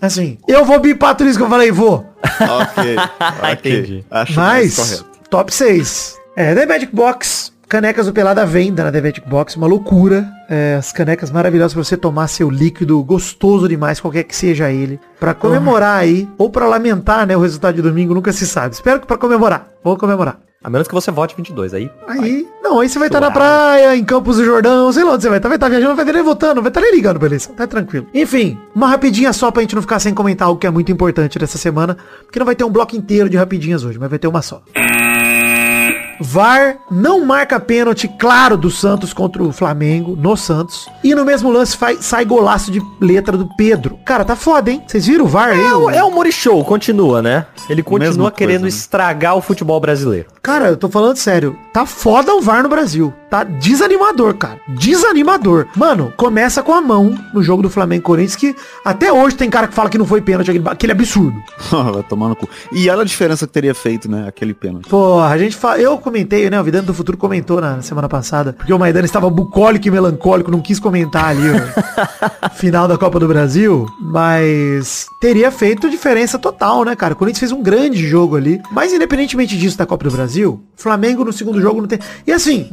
Assim, eu vou bipar tudo isso que eu falei, vou. Ok. <laughs> ok. Entendi. Acho mais Mas, correto. top 6. É, The Magic Box. Canecas do Pelada à venda na The Magic Box. Uma loucura. É, as canecas maravilhosas pra você tomar seu líquido gostoso demais, qualquer que seja ele. Pra comemorar aí. Ou pra lamentar, né? O resultado de domingo, nunca se sabe. Espero que pra comemorar. Vou comemorar. A menos que você vote 22, aí... Aí, não, aí você vai estar na Suave. praia, em Campos do Jordão, sei lá onde você vai estar, vai estar viajando, vai estar nem votando, vai estar nem ligando eleição, tá tranquilo. Enfim, uma rapidinha só pra gente não ficar sem comentar algo que é muito importante dessa semana, porque não vai ter um bloco inteiro de rapidinhas hoje, mas vai ter uma só. VAR não marca pênalti claro do Santos contra o Flamengo, no Santos. E no mesmo lance faz- sai golaço de letra do Pedro. Cara, tá foda, hein? Vocês viram o VAR aí? É, o- é o continua, né? Ele continua Mesma querendo coisa, né? estragar o futebol brasileiro. Cara, eu tô falando sério. Tá foda o VAR no Brasil. Tá desanimador, cara. Desanimador. Mano, começa com a mão no jogo do Flamengo e Corinthians, que até hoje tem cara que fala que não foi pênalti, aquele, aquele absurdo. <laughs> Vai tomar no cu. E olha a diferença que teria feito, né? Aquele pênalti. Porra, a gente fala. Eu comentei, né? O Vidano do Futuro comentou na semana passada. Porque o Maidana estava bucólico e melancólico, não quis comentar ali o <laughs> final da Copa do Brasil. Mas teria feito diferença total, né, cara? O Corinthians fez um grande jogo ali. Mas independentemente disso da Copa do Brasil, Flamengo no segundo jogo não tem. E assim,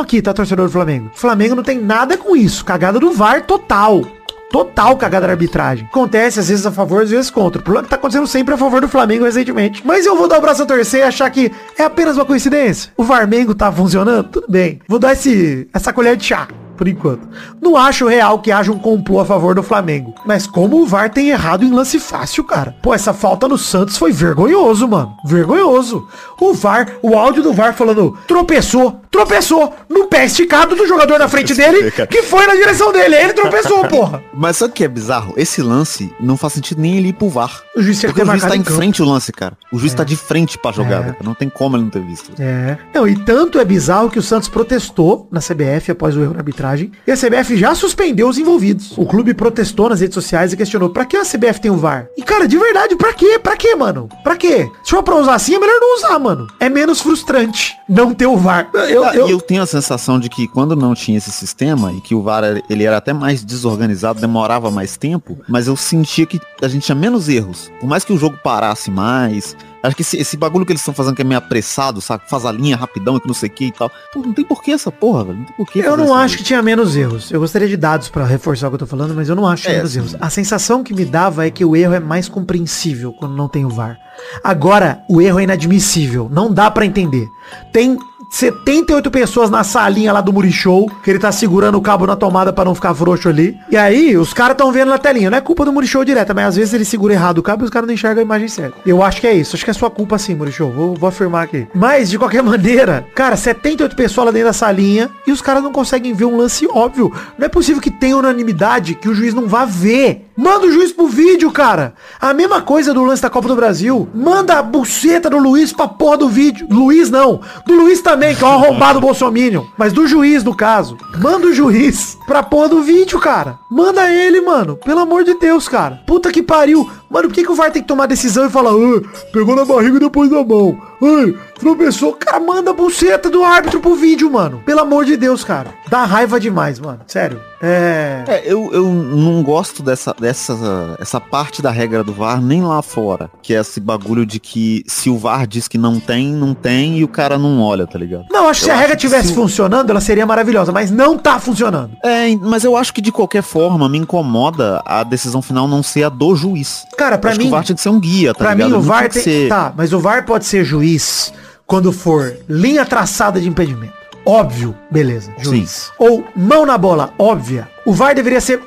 aqui, tá, torcedor do Flamengo? Flamengo não tem nada com isso. Cagada do VAR total. Total cagada da arbitragem. Acontece às vezes a favor, às vezes contra. O problema é que tá acontecendo sempre a favor do Flamengo recentemente. Mas eu vou dar o braço a torcer e achar que é apenas uma coincidência. O Varmengo tá funcionando? Tudo bem. Vou dar esse, essa colher de chá. Por enquanto. Não acho real que haja um complô a favor do Flamengo. Mas como o VAR tem errado em lance fácil, cara. Pô, essa falta no Santos foi vergonhoso, mano. Vergonhoso. O VAR, o áudio do VAR falando tropeçou, tropeçou no pé esticado do jogador na frente dele, que foi na direção dele. Ele tropeçou, <laughs> porra. Mas sabe o que é bizarro? Esse lance não faz sentido nem ele ir pro VAR. O juiz Porque o juiz tá em frente o lance, cara. O juiz tá de frente pra jogada, É. Não tem como ele não ter visto. É. Não, e tanto é bizarro que o Santos protestou na CBF após o erro na arbitragem. E a CBF já suspendeu os envolvidos. O clube protestou nas redes sociais e questionou, pra que a CBF tem o VAR? E cara, de verdade, pra quê? Pra quê, mano? Pra quê? Se for pra usar assim, é melhor não usar, mano. É menos frustrante não ter o VAR. Eu, Ah, eu- E eu tenho a sensação de que quando não tinha esse sistema e que o VAR ele era até mais desorganizado, demorava mais tempo, mas eu sentia que a gente tinha menos erros. Por mais que o jogo parasse mais. Acho que esse, esse bagulho que eles estão fazendo que é meio apressado, sabe? Faz a linha rapidão e que não sei o que e tal. Pô, não tem porquê essa porra, velho. Não tem porquê. Eu não acho que tinha menos erros. Eu gostaria de dados pra reforçar o que eu tô falando, mas eu não acho que tinha É, menos erros. A sensação que me dava é que o erro é mais compreensível quando não tem o VAR. Agora, o erro é inadmissível. Não dá pra entender. Tem 78 pessoas na salinha lá do Murichou, que ele tá segurando o cabo na tomada pra não ficar frouxo ali. E aí, os caras tão vendo na telinha. Não é culpa do Murichou direta, mas às vezes ele segura errado o cabo e os caras não enxergam a imagem certa. Eu acho que é isso. Acho que é sua culpa sim, Murichou. Vou, vou afirmar aqui. Mas, de qualquer <laughs> maneira, cara, 78 pessoas lá dentro da salinha e os caras não conseguem ver um lance óbvio. Não é possível que tenha unanimidade que o juiz não vá ver. Manda o juiz pro vídeo, cara. A mesma coisa do lance da Copa do Brasil. Manda a buceta do Luiz pra porra do vídeo. Luiz não. Do Luiz também, que é um arrombado <laughs> bolsominion. Mas do juiz, no caso. Manda o juiz pra porra do vídeo, cara. Manda ele, mano. Pelo amor de Deus, cara. Puta que pariu. Mano, por que, que o VAR tem que tomar decisão e falar, "Ah, pegou na barriga e depois na mão? Ai, tropeçou. Cara, manda a buceta do árbitro pro vídeo, mano. Pelo amor de Deus, cara. Dá raiva demais, mano. Sério. É. É, eu, eu não gosto dessa, dessa essa parte da regra do VAR nem lá fora. Que é esse bagulho de que se o VAR diz que não tem, não tem e o cara não olha, tá ligado? Não, acho que se Eu a regra tivesse se funcionando, ela seria maravilhosa, mas não tá funcionando. É, mas eu acho que de qualquer forma me incomoda a decisão final não ser a do juiz. Cara, pra acho mim, o VAR tinha que ser um guia, tá pra ligado? mim o VAR tem... ser- Tá, mas o VAR pode ser juiz quando for linha traçada de impedimento. Óbvio, beleza, juiz. Ou mão na bola, óbvia. O VAR deveria ser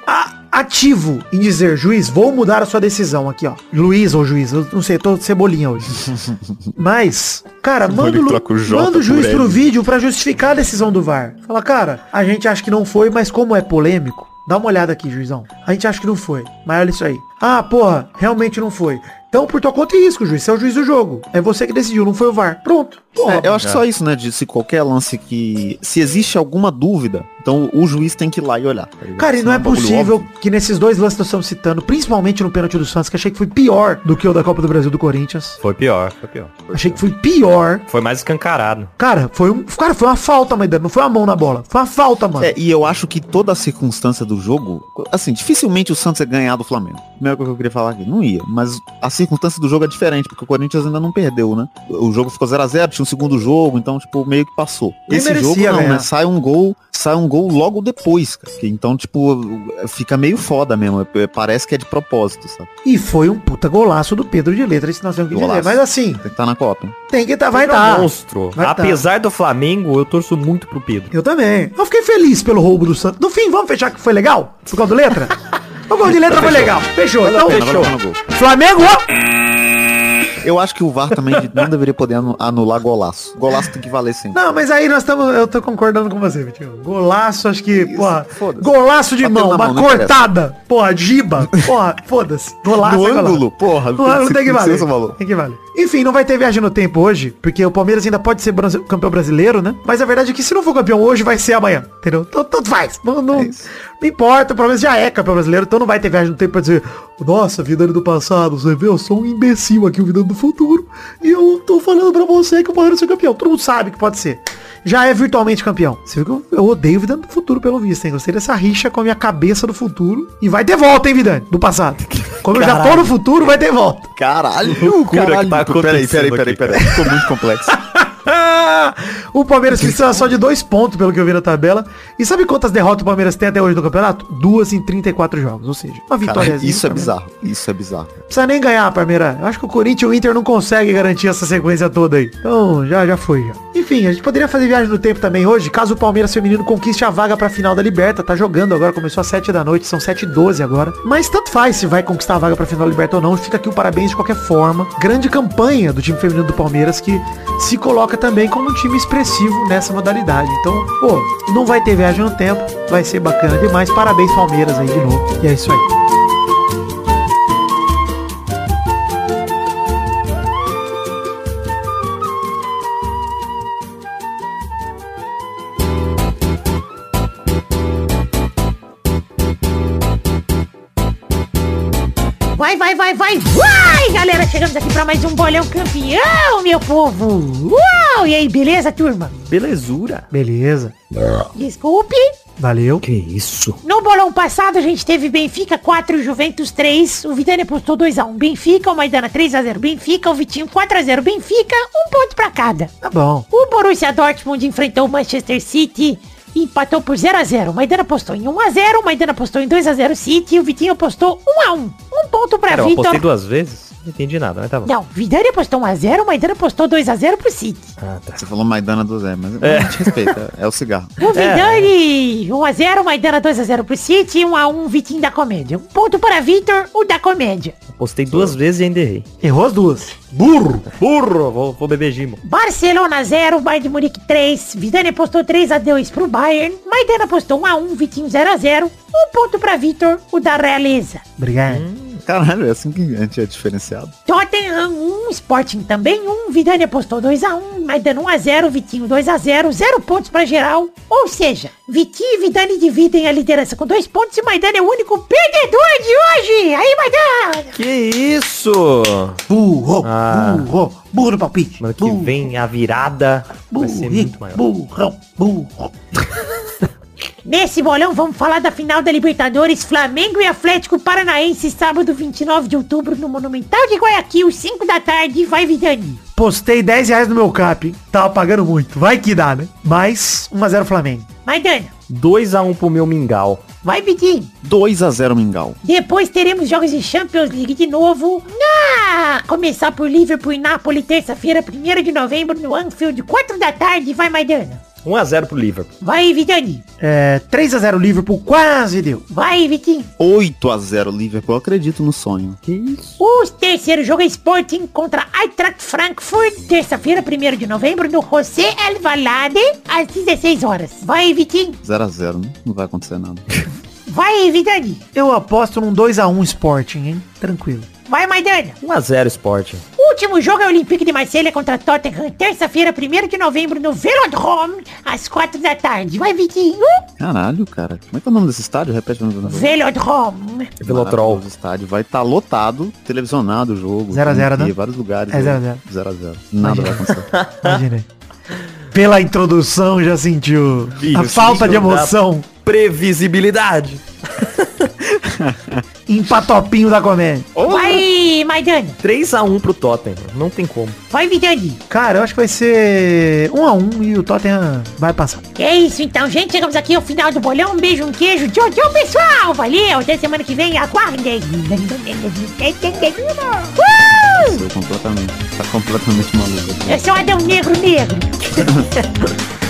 ativo em dizer, juiz, vou mudar a sua decisão aqui, ó. Luiz ou juiz, eu não sei, tô cebolinha hoje. <laughs> Mas, cara, manda, o o manda o juiz pro vídeo pra justificar a decisão do VAR. Fala, cara, a gente acha que não foi, mas como é polêmico, dá uma olhada aqui, juizão. A gente acha que não foi, mas olha isso aí. Ah, porra, realmente não foi. Então, por tua conta e risco, juiz. Você é o juiz do jogo. É você que decidiu, não foi o VAR. Pronto. Porra, É, eu acho que só isso, né? De se qualquer lance que. Se existe alguma dúvida, então o juiz tem que ir lá e olhar. tá? Cara, e não é bagulho possível óbvio. que nesses dois lances que nós estamos citando, principalmente no pênalti do Santos, que achei que foi pior do que o da Copa do Brasil do Corinthians. Foi pior, foi pior. Achei que foi pior. Foi mais escancarado. Cara, foi um. Cara, foi uma falta, Maidana. Não foi uma mão na bola. Foi uma falta, mano. É, e eu acho que toda a circunstância do jogo, assim, dificilmente o Santos ia ganhar do Flamengo. Primeira coisa que eu queria falar aqui, não ia. Mas a circunstância do jogo é diferente, porque o Corinthians ainda não perdeu, né? O jogo ficou 0 a 0 tinha um segundo jogo, então, tipo, meio que passou. Nem Esse jogo não, ganhar. né? Sai um gol, sai um gol logo depois, cara. Então, tipo, fica meio foda mesmo. é- Parece que é de propósito, sabe? E foi um puta golaço do Pedro de letra, isso nós temos que dizer. Mas assim, Tem que estar na Copa. tem que tá, vai Pedro é um dar. monstro. Vai tá. Apesar do Flamengo, eu torço muito pro Pedro. Eu também. Eu fiquei feliz pelo roubo do Santos. No fim, vamos fechar que foi legal? Por causa do letra? <laughs> o gol de letra foi legal. Fechou. Então, gol. Flamengo. Eu acho que o VAR também <laughs> não deveria poder anu- anular golaço. Golaço tem que valer sempre. Não, mas aí nós estamos. Eu tô concordando com você, Vitinho. Golaço, acho que, porra. foda-se. Golaço de mão, uma mão, cortada. Porra, giba. Porra, foda-se. Golaço. No é golaço. ângulo, porra, No ângulo <laughs> tem que valer. Tem que valer. Enfim, não vai ter viagem no tempo hoje, porque o Palmeiras ainda pode ser campeão brasileiro, né? Mas a verdade é que se não for campeão hoje, vai ser amanhã. Entendeu? Então, tanto faz. Não, não, É não importa, o Palmeiras já é campeão brasileiro, então não vai ter viagem no tempo pra dizer, nossa, Vidani do passado, você vê, eu sou um imbecil aqui, o Vidani do futuro, e eu tô falando pra você que o Palmeiras é campeão. Todo mundo sabe que pode ser. Já é virtualmente campeão. Você viu que eu, eu odeio o Vidani do futuro, pelo visto, hein? Gostei dessa rixa com a minha cabeça do futuro. E vai ter volta, hein, Vidani? Do passado. Como eu já tô no futuro, vai ter volta. Caralho, loucura caralho. que tá peraí, peraí, peraí, peraí. Ficou muito complexo. <laughs> <laughs> o Palmeiras precisa só de dois pontos, pelo que eu vi na tabela. E sabe quantas derrotas o Palmeiras tem até hoje no campeonato? Duas em 34 jogos. Ou seja, uma vitória. Isso é bizarro. Isso é bizarro. precisa nem ganhar, Palmeiras. Eu acho que o Corinthians e o Inter não conseguem garantir essa sequência toda aí. Então, já, já foi, já. Enfim, a gente poderia fazer viagem no tempo também hoje, caso o Palmeiras feminino conquiste a vaga pra final da Liberta. Tá jogando agora, começou às 7 da noite, são 7 e 12 agora. Mas tanto faz se vai conquistar a vaga pra final da Liberta ou não. Fica aqui o parabéns de qualquer forma. Grande campanha do time feminino do Palmeiras, que se coloca também como um time expressivo nessa modalidade. Então, pô, não vai ter viagem no tempo, vai ser bacana demais. Parabéns, Palmeiras, aí de novo. E é isso aí. Vai, vai, vai, vai, vai, galera! Chegamos aqui pra mais um bolão campeão, meu povo! Uau! E aí, beleza, turma? Belezura. Beleza. Desculpe. Valeu. Que isso? No bolão passado a gente teve Benfica 4, Juventus 3. O Vidani postou 2x1 Benfica, o Maidana 3x0 Benfica, o Vitinho 4x0 Benfica, um ponto pra cada. Tá bom. O Borussia Dortmund enfrentou o Manchester City e empatou por 0x0. O Maidana postou em 1x0, o Maidana postou em 2x0 City e o Vitinho postou 1x1. Um ponto pra Cara, eu apostei Vitor. duas vezes. Não entendi nada, mas tá bom. Não, Vidani postou 1x0, o Maidana postou 2x0 pro City. Ah, tá. Você falou Maidana do Zé, mas a gente respeita. É o cigarro. O Vidani, 1x0, o Maidana 2x0 pro City e 1x1 Vitinho da Comédia. Um ponto para Vitor, o da Comédia. Apostei duas vezes e ainda errei. Errou as duas. Burro. Burro, vou, vou beber gimo. Barcelona 0, Bayern de Munique 3. Vidani postou 3x2 pro Bayern. Maidana postou 1x1, Vitinho 0x0. Um ponto pra Vitor, o da Realeza. Obrigado. Caralho, é assim que a gente é diferenciado. Tottenham 1, Sporting também 1. Vidani apostou 2x1. Maidana 1x0, Vitinho 2x0. 0 pontos pra geral. Ou seja, Vitinho e Vidani dividem a liderança com 2 pontos e Maidana é o único perdedor de hoje. Aí, Maidana! Que isso? Burro. Ah. Burro. Burro no palpite. Mano, que burro. vem a virada vai ser Burro. muito maior. Burrão. Burro. <laughs> Nesse bolão vamos falar da final da Libertadores Flamengo e Atlético Paranaense, sábado 29 de outubro no Monumental de Guayaquil, 5 da tarde. Vai, Vidani. Postei 10 reais no meu cap, hein? Tava pagando muito. Vai que dá, né? Mais 1x0 Flamengo. Maidana. 2x1 pro meu Mingau. Vai, Vitinho. 2x0 Mingau. Depois teremos jogos de Champions League de novo. Ah, começar por Liverpool e Napoli, terça-feira, 1 de novembro, no Anfield, 4 da tarde. Vai, Maidana. 1x0 pro Liverpool. Vai, Vidani. É, 3x0 Liverpool, quase deu. Vai, Vitinho. 8x0 Liverpool, eu acredito no sonho. Que isso? O terceiro jogo é Sporting contra Eintracht Frankfurt, terça-feira, 1 de novembro, no José El Valade, às 16 horas. Vai, Vitinho. 0x0, né? Não vai acontecer nada. Vai, Vidani. Eu aposto num 2x1 Sporting, hein? Tranquilo. Vai, Maidana. 1x0 Sport. O último jogo é o Olympique de Marselha contra Tottenham, terça-feira, 1 de novembro, no Velodrome, às 4 da tarde. Vai, Vitinho. Caralho, cara. Como é que é o nome desse estádio? Repete o nome do nome. Velodrome. Velotrol. Maravilhoso estádio. Vai estar lotado, televisionado o jogo. 0 a 0, tem né? Vários lugares. É 0 a 0. 0x0. Nada vai acontecer. <laughs> Imagina aí. Pela introdução já sentiu a Isso, falta de emoção. Previsibilidade. <laughs> Empatopinho da comédia. Vai, Maidana. 3x1 pro Tottenham. Não tem como. Vai, Vidani. Cara, eu acho que vai ser 1x1 e o Tottenham vai passar. É isso então, gente. Chegamos aqui ao final do bolão. Um beijo, um queijo. Tchau, tchau, pessoal. Valeu. Até semana que vem. Aguardem. Uh! Sou completamente. Tá completamente maluco. Eu sou Adão Negro Negro. <laughs>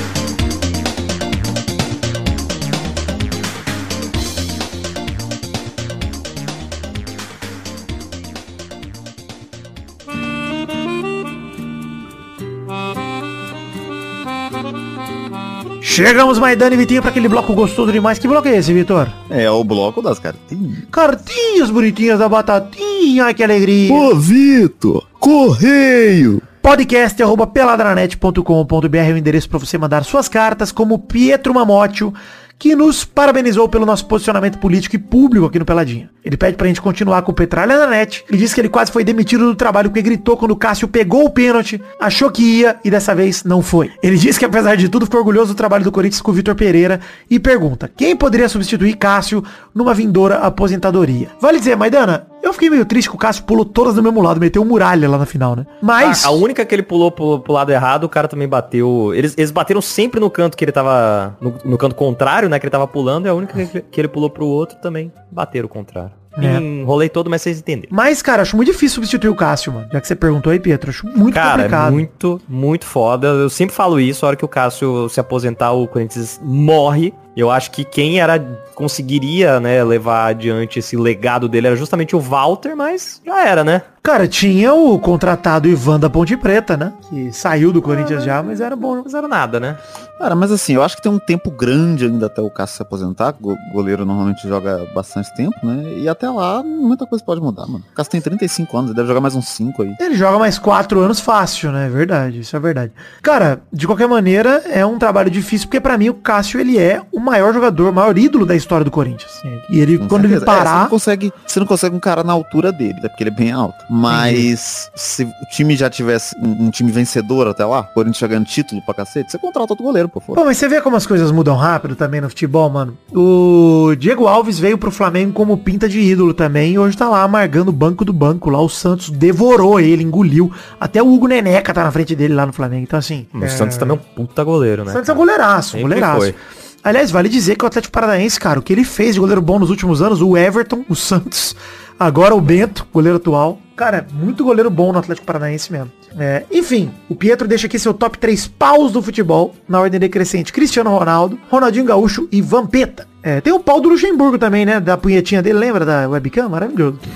Chegamos, Maidana e Vitinho, pra aquele bloco gostoso demais. Que bloco é esse, Vitor? É o bloco das cartinhas. Cartinhas bonitinhas da batatinha. Ai, que alegria. Ô, Vitor! Correio! Podcast arroba peladranet.com.br é o endereço para você mandar suas cartas, como Pietro Mamotio, que nos parabenizou pelo nosso posicionamento político e público aqui no Peladinha. Ele pede pra gente continuar com o Petralha na net e diz que ele quase foi demitido do trabalho porque gritou quando o Cássio pegou o pênalti, achou que ia e dessa vez não foi. Ele diz que apesar de tudo ficou orgulhoso do trabalho do Corinthians com o Vitor Pereira e pergunta, quem poderia substituir Cássio numa vindoura aposentadoria? Vale dizer, Maidana, eu fiquei meio triste que o Cássio pulou todas do mesmo lado, meteu muralha lá na final, né? Mas... A, a única que ele pulou pro, pro lado errado, o cara também bateu. Eles, eles bateram sempre no canto que ele tava. No, no canto contrário, né? Que ele tava pulando, e a única que, que ele pulou pro outro também bateram o contrário. É. Enrolei todo, mas vocês entenderam. Mas, cara, acho muito difícil substituir o Cássio, mano. Já que você perguntou aí, Pietro, acho muito Cara, é complicado. muito, muito foda. Eu sempre falo isso, a hora que o Cássio se aposentar, o Corinthians morre. Eu acho que quem era conseguiria, né, levar adiante esse legado dele era justamente o Walter, mas já era, né? Cara, tinha o contratado Ivan da Ponte Preta, né? Que saiu do Corinthians já, mas era bom. Mas era nada, né? Cara, mas assim, eu acho que tem um tempo grande ainda até o Cássio se aposentar. O goleiro normalmente joga bastante tempo, né? E até lá, muita coisa pode mudar, mano. O Cássio tem 35 anos, ele deve jogar mais uns 5 aí. Ele joga mais quatro anos fácil, né? É verdade, isso é verdade. Cara, de qualquer maneira, é um trabalho difícil, porque pra mim o Cássio, ele é o maior jogador, o maior ídolo da história do Corinthians. E ele, Com quando ele certeza. É, você, parar... não consegue, você não consegue um cara na altura dele, até porque ele é bem alto. Mas se o time já tivesse um, um time vencedor até lá, o Corinthians já ganhando título pra cacete, você contrata outro goleiro, por favor. Pô, mas você vê como as coisas mudam rápido também no futebol, mano. O Diego Alves veio pro Flamengo como pinta de ídolo também e hoje tá lá amargando o banco do banco. Lá o Santos devorou ele, engoliu. Até o Hugo Neneca tá na frente dele lá no Flamengo. Então assim... O é, Santos também é um puta goleiro, né? Santos é um goleiraço, um goleiraço. foi. Aliás, vale dizer que o Atlético Paranaense, cara, o que ele fez de goleiro bom nos últimos anos, o Everton, o Santos, agora o Bento, goleiro atual. Cara, muito goleiro bom no Atlético Paranaense mesmo. É, enfim, o Pietro deixa aqui seu top 3 paus do futebol, na ordem decrescente. Cristiano Ronaldo, Ronaldinho Gaúcho e Vampeta. É, tem o pau do Luxemburgo também, né? Da punhetinha dele, lembra da webcam? Maravilhoso. <laughs>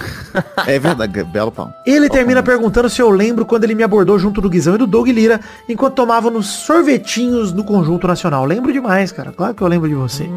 É verdade, belo pau. Ele termina perguntando se eu lembro quando ele me abordou junto do Guizão e do Doug Lira, enquanto tomávamos sorvetinhos no Conjunto Nacional. Lembro demais, cara. Claro que eu lembro de você.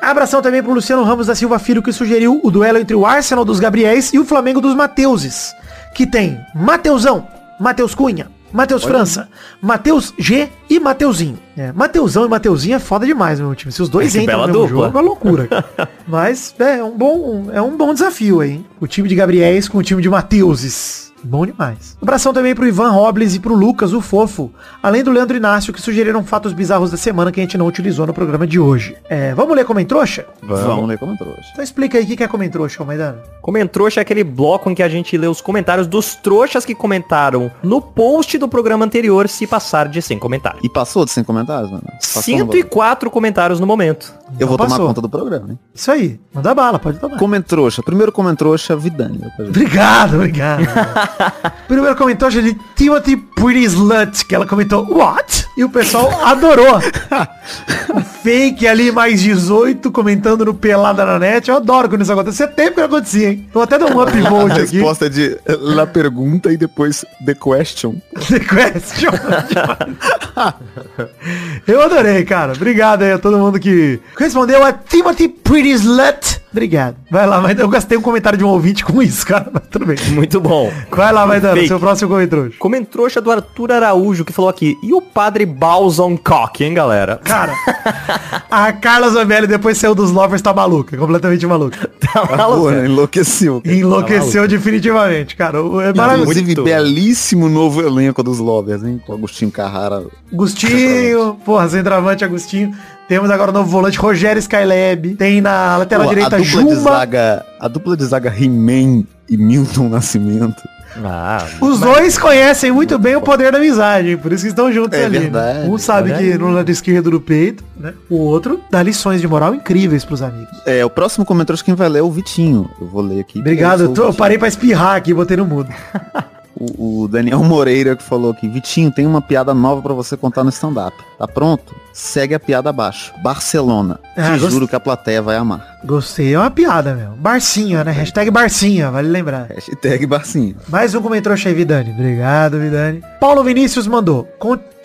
Abração também pro Luciano Ramos da Silva Filho, que sugeriu o duelo entre o Arsenal dos Gabriéis e o Flamengo dos Mateuses. Que tem Mateusão, Mateus Cunha, Matheus França, Matheus G e Mateuzinho. É, Mateusão e Mateuzinho é foda demais, meu time. Se os dois Que entram no mesmo dupla. jogo, é uma loucura. <laughs> Mas é, um bom, é um bom desafio aí. hein? O time de Gabriéis com o time de Mateuses. Bom demais. Abração também pro Ivan Robles e pro Lucas, o fofo. Além do Leandro Inácio, que sugeriram fatos bizarros da semana que a gente não utilizou no programa de hoje. É, vamos ler como trouxa? Vamos ler como trouxa. Então explica aí o que é como trouxa, Maidana. Comentrouxa é aquele bloco em que a gente lê os comentários dos trouxas que comentaram no post do programa anterior se passar de 100 comentários. E passou de 100 comentários, mano? Passou no 104 comentários no momento. Eu vou Então tomar passou. conta do programa, hein? Isso aí. Manda bala, pode tomar. Comentrouxa. Primeiro comentrouxa, Vidani. Obrigado, obrigado. <laughs> Primeiro comentou de Timothy Pretty Slut, que ela comentou, what? E o pessoal adorou. <laughs> fake ali, mais 18, comentando no Pelada na Net. Eu adoro quando isso acontece. Você tempo que não acontecia, hein? Vou até dar um <laughs> A upvote aqui. resposta é de La Pergunta e depois The Question. <laughs> The question. Eu adorei, cara. Obrigado aí a todo mundo que respondeu a Timothy Pretty Slut. Obrigado. Vai lá, mas eu gastei um comentário de um ouvinte com isso, cara. Mas tudo bem. Muito bom. Vai lá, vai dando. Seu próximo comentário. Comentrouxa do Arthur Araújo que falou aqui. E o padre Balzon Cock, hein, galera? Cara, <laughs> a Carla Zambelli depois saiu dos Lovers, tá maluca, completamente maluca. <laughs> Tá Pô, maluco. enlouqueceu. Enlouqueceu definitivamente, cara. O- É maravilhoso. Inclusive, belíssimo novo elenco dos Lovers, hein? Com Agostinho Carrara. Agostinho, porra, centroavante Agostinho. Temos agora o novo volante Rogério Skylab. Tem na lateral Pô, direita a dupla de Juma. zaga, a dupla de zaga He-Man e Milton Nascimento. Ah, Os dois conhecem muito bem o poder da amizade, por isso que estão juntos É ali. né? verdade. Um sabe Olha que no lado esquerdo do peito, né? O outro dá lições de moral incríveis pros amigos. É, o próximo comentário quem vai ler é o Vitinho. Eu vou ler aqui. Obrigado, Eu tô- eu parei pra espirrar aqui, botei no mudo. <laughs> O, o Daniel <laughs> Moreira que falou aqui, Vitinho, tem uma piada nova pra você contar no stand-up. Tá pronto? Segue a piada abaixo. Barcelona. Ah, Te gost- juro que a plateia vai amar. Gostei, é uma piada, meu. Barcinha, né? Hashtag Barcinha, vale lembrar. Hashtag Barcinho. Mais um comentário aí, Vidani. Obrigado, Vidani. Paulo Vinícius mandou.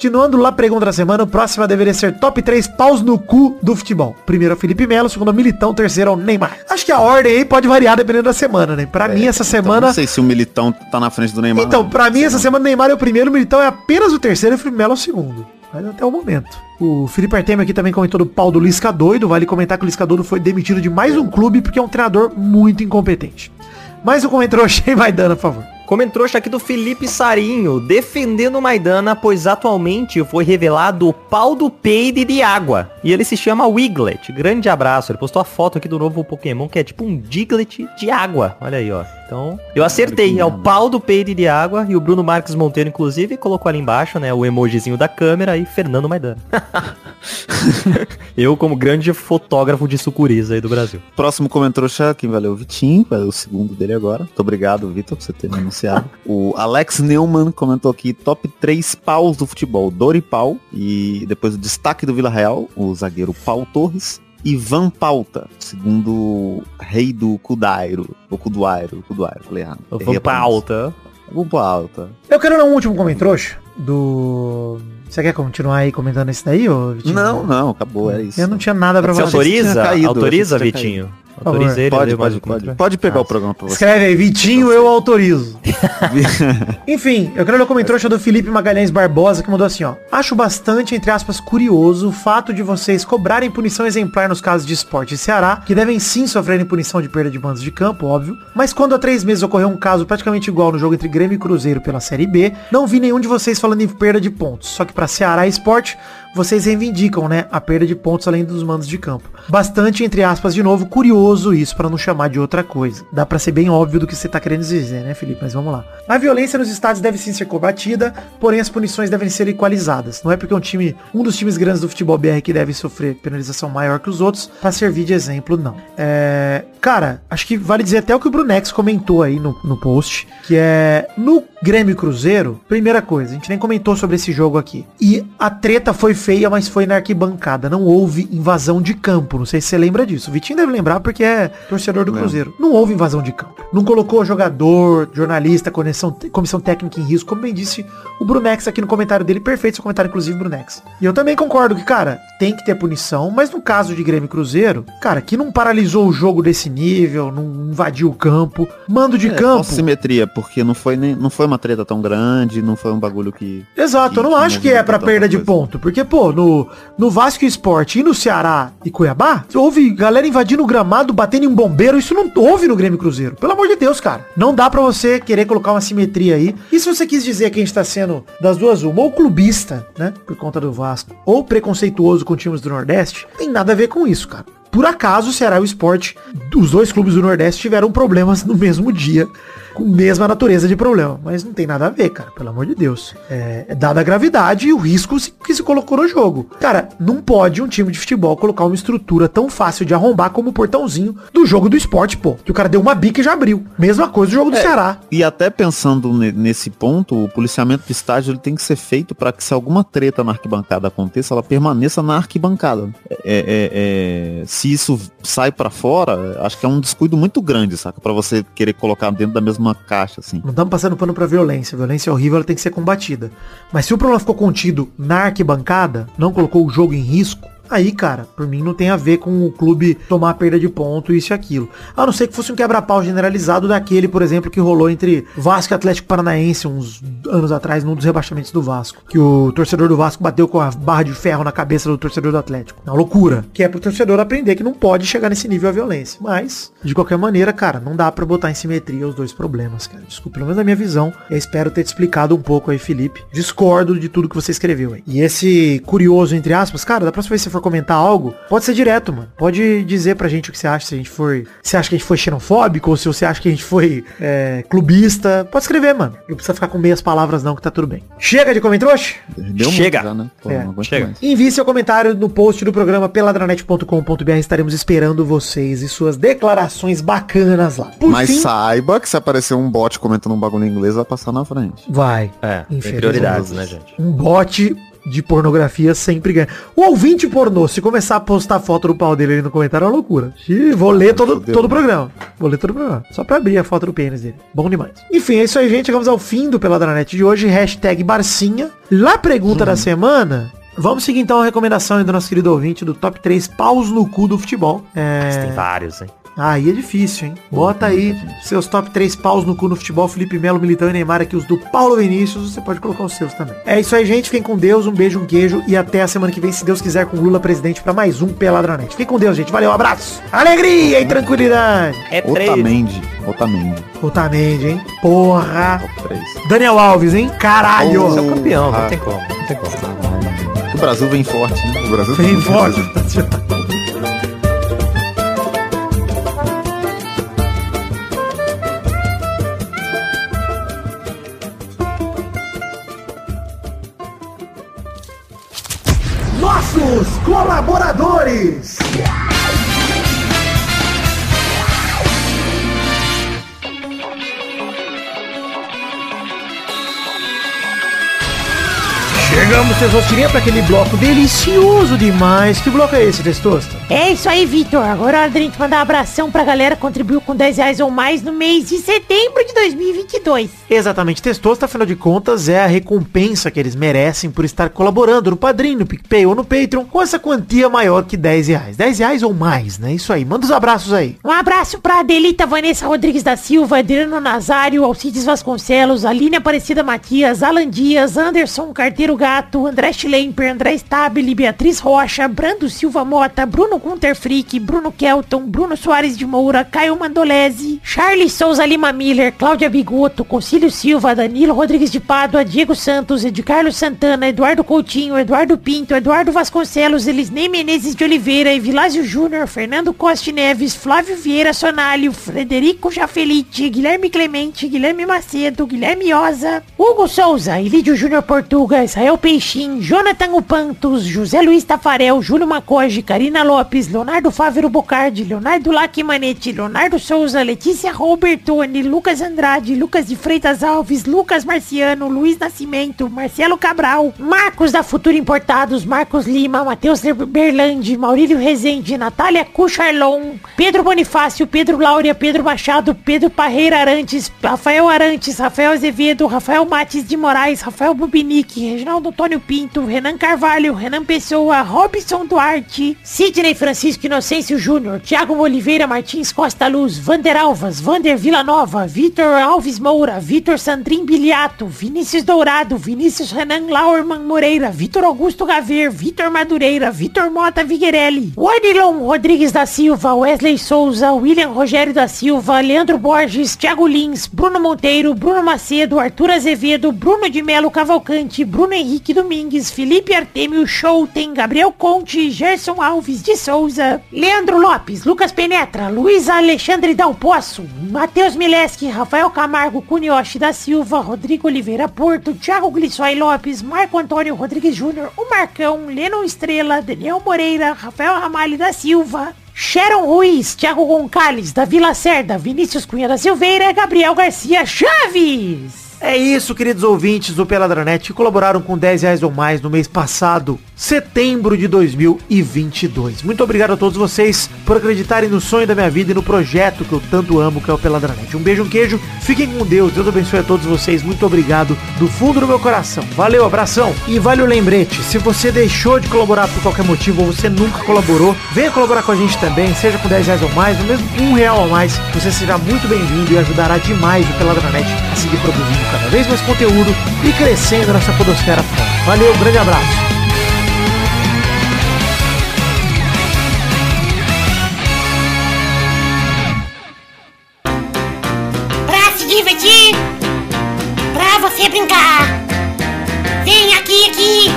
Continuando lá a pergunta da semana, o próximo deveria ser top 3 paus no cu do futebol. Primeiro é o Felipe Melo, segundo é o Militão, terceiro é o Neymar. Acho que a ordem aí pode variar dependendo da semana, né? Pra mim, essa Então, semana... não sei se o Militão tá na frente do Neymar. Então, não. pra mim, essa semana o Neymar é o primeiro, o Militão é apenas o terceiro e o Felipe Melo é o segundo. Mas até o momento. O Felipe Artemio aqui também comentou do pau do Lisca doido. Vale comentar que o Lisca doido foi demitido de mais um clube porque é um treinador muito incompetente. Mais um comentário <laughs> achei Maidana, por favor. Comentrouxa aqui do Felipe Sarinho, defendendo o Maidana, pois atualmente foi revelado o pau do peide de água. E ele se chama Wiglet. Grande abraço. Ele postou a foto aqui do novo Pokémon, que é tipo um Diglett de água. Olha aí, ó. Então, eu acertei. É o pau do peide de água. E o Bruno Marques Monteiro, inclusive, colocou ali embaixo, né, o emojizinho da câmera e Fernando Maidana. <laughs> eu, como grande fotógrafo de sucuris aí do Brasil. Próximo comentário quem é o Vitinho, vai ler o segundo dele agora. Muito obrigado, Vitor, por você ter me o Alex Neumann comentou aqui, top 3 paus do futebol, Doripau. E depois o destaque do Vila Real, o zagueiro Paulo Torres. Ivan Pauta, segundo rei do Cudairo, ou Cuduairo, Cuduairo, falei errado. Errei Vamos a pra pronúncia. alta. Vamos pra alta. Eu quero ler um último comentário do... Você quer continuar aí comentando esse daí, ô Vitinho? Não, não, acabou, é isso. Eu não tinha nada pra Você falar. autoriza? caído, autoriza, Vitinho? Autoriza ele Pode, pode, um pode. Pode pegar Ah, o programa pra você. Escreve aí, Vitinho, eu autorizo. <laughs> Enfim, eu quero ler o comentário do Felipe Magalhães Barbosa, que mandou assim, ó. Acho bastante, entre aspas, curioso o fato de vocês cobrarem punição exemplar nos casos de esporte e Ceará, que devem sim sofrerem punição de perda de bandos de campo, óbvio. Mas quando há três meses ocorreu um caso praticamente igual no jogo entre Grêmio e Cruzeiro pela Série B, não vi nenhum de vocês falando em perda de pontos. Só que pra Ceará Esporte, vocês reivindicam, né, a perda de pontos além dos mandos de campo. Bastante, entre aspas, de novo, curioso isso, pra não chamar de outra coisa. Dá pra ser bem óbvio do que você tá querendo dizer, né, Felipe? Mas vamos lá. A violência nos estádios deve sim ser combatida, porém as punições devem ser equalizadas. Não é porque um time, um dos times grandes do futebol BR que deve sofrer penalização maior que os outros, pra servir de exemplo, não. É... Cara, acho que vale dizer até o que o Brunex comentou aí no, no post, que é no Grêmio Cruzeiro, primeira coisa, a gente nem comentou sobre esse jogo aqui. E a treta foi feia, mas foi na arquibancada. Não houve invasão de campo. Não sei se você lembra disso. O Vitinho deve lembrar porque é torcedor do Cruzeiro. Não houve invasão de campo. Não colocou jogador, jornalista, comissão, comissão técnica em risco. Como bem disse o Brunex aqui no comentário dele. Perfeito seu comentário, inclusive, Brunex. E eu também concordo que, cara, tem que ter punição. Mas no caso de Grêmio e Cruzeiro, cara, que não paralisou o jogo desse nível, não invadiu o campo. Mando de É, campo. simetria, porque não foi, nem, não foi uma treta tão grande, não foi um bagulho que... Exato, eu não que acho que é pra perda de ponto. Porque, pô, no, no Vasco e Sport e no Ceará e Cuiabá, houve galera invadindo o gramado, batendo em um bombeiro. Isso não houve no Grêmio Cruzeiro. Pelo amor de Deus, cara. Não dá pra você querer colocar uma simetria aí. E se você quis dizer que a gente tá sendo das duas uma, ou clubista, né, por conta do Vasco, ou preconceituoso com times do Nordeste, tem nada a ver com isso, cara. Por acaso, o Ceará e o Sport, os dois clubes do Nordeste tiveram problemas no mesmo dia com mesma natureza de problema. Mas não tem nada a ver, cara, pelo amor de Deus. É, é dada a gravidade e o risco que se colocou no jogo. Cara, não pode um time de futebol colocar uma estrutura tão fácil de arrombar como o portãozinho do jogo do esporte, pô. Que o cara deu uma bica e já abriu. Mesma coisa do jogo do É. Ceará. E até pensando ne- nesse ponto, o policiamento de estádio ele tem que ser feito para que se alguma treta na arquibancada aconteça, ela permaneça na arquibancada. É, é- é- se isso sai para fora, acho que é um descuido muito grande, saca? Para você querer colocar dentro da mesma caixa, assim. Não estamos passando pano pra violência. Violência é horrível, ela tem que ser combatida. Mas se o problema ficou contido na arquibancada, não colocou o jogo em risco, aí, cara, por mim não tem a ver com o clube tomar perda de ponto, isso e aquilo. A não ser que fosse um quebra-pau generalizado daquele, por exemplo, que rolou entre Vasco e Atlético Paranaense uns anos atrás, num dos rebaixamentos do Vasco. Que o torcedor do Vasco bateu com a barra de ferro na cabeça do torcedor do Atlético. Uma loucura. Que é pro torcedor aprender que não pode chegar nesse nível a violência. Mas, de qualquer maneira, cara, não dá pra botar em simetria os dois problemas, cara. Desculpa, pelo menos na minha visão. Eu espero ter te explicado um pouco aí, Felipe. Discordo de tudo que você escreveu aí. E esse curioso, entre aspas, cara, da próxima vez que você for comentar algo, pode ser direto, mano. Pode dizer pra gente o que você acha, se a gente for. Se acha que a gente foi xenofóbico, ou se você acha que a gente foi é, clubista. Pode escrever, mano. Não precisa ficar com meias palavras, não, que tá tudo bem. Chega de comentários? Deu Chega. muito já, né? Pô, É, chega. mais. Envie seu comentário no post do programa peladranet.com.br. Estaremos esperando vocês e suas declarações bacanas lá. Por Mas fim, saiba que se aparecer um bot comentando um bagulho em inglês, vai passar na frente. vai. É, tem prioridades, né, gente? Um bot de pornografia sempre ganha. O ouvinte pornô, se começar a postar foto do pau dele ali no comentário, é uma loucura. Vou ler todo, todo o programa. Vou ler todo o programa. Só pra abrir a foto do pênis dele. Bom demais. Enfim, é isso aí, gente. Chegamos ao fim do Peladranet de hoje. Hashtag Barcinha. Lá pergunta da semana. Vamos seguir então a recomendação aí do nosso querido ouvinte do top 3 paus no cu do futebol. É... Tem vários, hein? Aí é difícil, hein? Bota aí seus top 3 paus no cu no futebol, Felipe Melo, Militão e Neymar, aqui os do Paulo Vinícius, você pode colocar os seus também. É isso aí, gente. Fiquem com Deus, um beijo, um queijo e até a semana que vem, se Deus quiser, com Lula presidente pra mais um Peladranet. Fiquem com Deus, gente. Valeu, abraço. Alegria e tranquilidade. É três. Otamendi. Otamendi. Otamendi, hein? Porra. Top 3. Daniel Alves, hein? Caralho. Oh. É o campeão, não tem como, não tem como. O Brasil vem forte, né? O Brasil Vem forte. Colaboradores. Chegamos, seus rostinhos, para aquele bloco delicioso demais. Que bloco é esse, Testosta? É isso aí, Vitor. Agora é hora da gente mandar um abração pra galera que contribuiu com 10 reais ou mais no mês de setembro de 2022. Exatamente, Testosta, afinal de contas, é a recompensa que eles merecem por estar colaborando no Padrim, no PicPay ou no Patreon com essa quantia maior que 10 reais. 10 reais ou mais, né? Isso aí, manda os abraços aí. Um abraço pra Adelita Vanessa Rodrigues da Silva, Adriano Nazário, Alcides Vasconcelos, Aline Aparecida Matias, Alan Dias, Anderson Carteiro Gato, André Schlemper, André Stabile, Beatriz Rocha, Brando Silva Mota, Bruno Gunter Frick, Bruno Kelton, Bruno Soares de Moura, Caio Mandolese, Charles Souza Lima Miller, Cláudia Bigoto, Concílio Silva, Danilo Rodrigues de Pádua, Diego Santos, Ed Carlos Santana, Eduardo Coutinho, Eduardo Pinto, Eduardo Vasconcelos, Elisnei Menezes de Oliveira, Evilásio Júnior, Fernando Costa Neves, Flávio Vieira Sonalho, Frederico Jafelite, Guilherme Clemente, Guilherme Macedo, Guilherme Oza, Hugo Souza, Ilídio Júnior Portuga, Israel Peixim, Jonathan Upantos, José Luiz Tafarel, Júlio Macoge, Karina Lopes, Leonardo Fávero Bocardi, Leonardo Lacimanetti, Leonardo Souza, Letícia Robertoni, Lucas Andrade, Lucas de Freitas Alves, Lucas Marciano, Luiz Nascimento, Marcelo Cabral, Marcos da Futura Importados, Marcos Lima, Matheus Berlandi, Maurílio Rezende, Natália Cucharlon, Pedro Bonifácio, Pedro Laura, Pedro Machado, Pedro Parreira Arantes, Rafael Arantes, Rafael Azevedo, Rafael Mates de Moraes, Rafael Bubinique, Reginaldo Antônio Pinto, Renan Carvalho, Renan Pessoa, Robson Duarte, Sidney Francisco Inocêncio Júnior, Thiago Oliveira Martins Costa Luz, Vander Alvas, Vander Villanova, Vitor Alves Moura, Vitor Sandrin Biliato, Vinícius Dourado, Vinícius Renan Laurman Moreira, Vitor Augusto Gaver, Vitor Madureira, Vitor Mota Viguerelli, Wadilon Rodrigues da Silva, Wesley Souza, William Rogério da Silva, Leandro Borges, Thiago Lins, Bruno Monteiro, Bruno Macedo, Arthur Azevedo, Bruno de Melo Cavalcante, Bruno Henrique Domingues, Felipe Artemio Schouten, Gabriel Conte, Gerson Alves de Souza, Leandro Lopes, Lucas Penetra, Luiz Alexandre Dal Poço, Matheus Mileski, Rafael Camargo Cunioche da Silva, Rodrigo Oliveira Porto, Thiago Glissói Lopes, Marco Antônio Rodrigues Júnior, o Marcão, Lennon Estrela, Daniel Moreira, Rafael Ramalho da Silva, Sharon Ruiz, Thiago Gonçalves, da Vila Cerda, Vinícius Cunha da Silveira Gabriel Garcia Chaves. É isso, queridos ouvintes do Peladranet que colaboraram com 10 reais ou mais no mês passado, setembro de 2022. Muito obrigado a todos vocês por acreditarem no sonho da minha vida e no projeto que eu tanto amo, que é o Peladranet. Um beijo, um queijo, fiquem com Deus, Deus abençoe a todos vocês, muito obrigado do fundo do meu coração. Valeu, abração. E vale o lembrete, se você deixou de colaborar por qualquer motivo ou você nunca colaborou, venha colaborar com a gente também, seja com 10 reais ou mais, ou mesmo um real a mais, você será muito bem-vindo e ajudará demais o Peladranet a seguir produzindo cada vez mais conteúdo e crescendo nessa podosfera fora. Valeu, um grande abraço. Pra se divertir, pra você brincar. Vem aqui, aqui.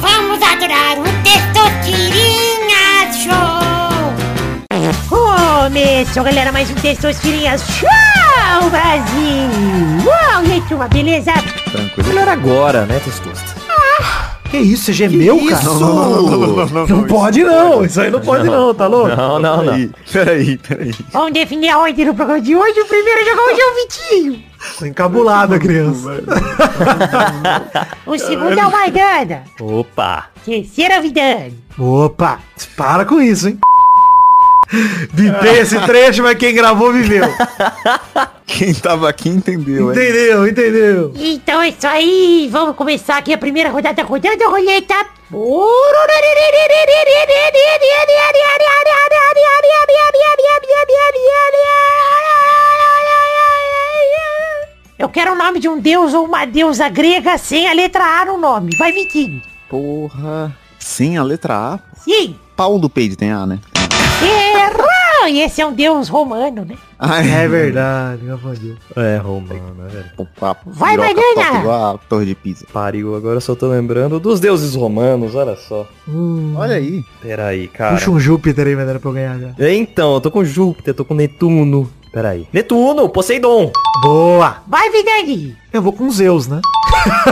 Vamos adorar o Testosterinha Começou, galera, mais um Testosterinhas Show, Brasil! Uau, e aí, turma, beleza? Tranquilo. Melhor agora, né, Testosta? Que isso, você gemeu, cara? Não, não, não, não, não, não, Não pode não, isso aí não pode não, tá louco? Não, não, não. Peraí, peraí, peraí. Vamos definir a ordem do programa de hoje. O primeiro a jogar hoje é o Vitinho. Tô encabulado a criança. O segundo é o Maidana. Opa! Terceiro é o Vidani. Opa, para com isso, hein? Vivei esse trecho, mas quem gravou viveu. Quem tava aqui entendeu, hein? Entendeu, entendeu. Então é isso aí. Vamos começar aqui a primeira rodada rodando a roleta. Eu quero o nome de um deus ou uma deusa grega sem a letra A no nome. Vai, Vitinho. Porra. Sim, a letra A. Sim. Paulo Peide tem A, né? Errou! E esse é um deus romano, né? Ah, É verdade, meu Deus. É, romano, né, velho? O papo Vai, top igual a Torre de Pisa. Pariu, agora só tô lembrando dos deuses romanos, olha só. Olha aí. Peraí, cara. Puxa um Júpiter aí, Medana, pra eu ganhar já. Então, eu tô com Júpiter, tô com Netuno. Peraí. Netuno, Poseidon. Boa! Vai, Vidani. Eu vou com Zeus, né?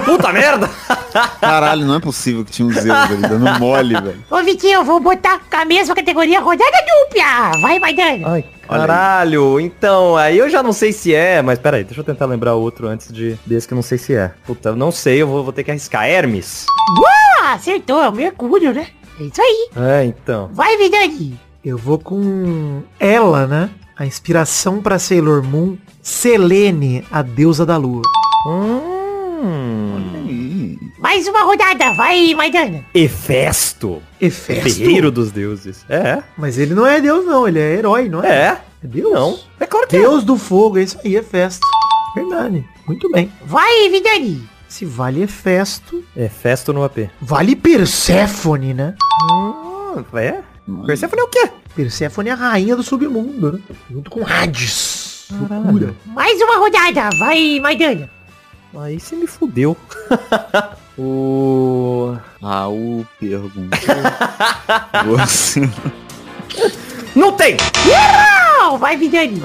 Puta merda. <laughs> Caralho, não é possível que tinha um Zeus ali dando <laughs> mole, velho. Ô, Vitinho, eu vou botar com a mesma categoria rodada dupla. Vai, Maidana. Ai, caralho. Então, aí eu já não sei se é, mas peraí, deixa eu tentar lembrar outro antes de desse que eu não sei se é. Puta, eu não sei, eu vou, vou ter que arriscar. Hermes. Boa! Acertou, é o Mercúrio, né? É isso aí. É, então. Vai, Vidani. Eu vou com ela, né? A inspiração pra Sailor Moon, Selene, a deusa da lua. Hum. Mais uma rodada. Vai, Maidana. Hefesto. Hefesto? Ferreiro dos deuses. É. Mas ele não é deus não, ele é herói, não é? É. É deus? Não. É claro que é. Deus do fogo, é isso aí, Hefesto. Verdade. Muito bem. Vai, Vidani. Se vale Hefesto, Hefesto no AP. vale Perséfone, né? Hum, é? Persephone é o quê? Perséfone é a rainha do submundo, né? Junto com Hades. Loucura. Mais uma rodada. Vai, Maidana. Aí você me fudeu. <laughs> o... Raul perguntou. <laughs> Você. Não tem! Não, vai, Vidani.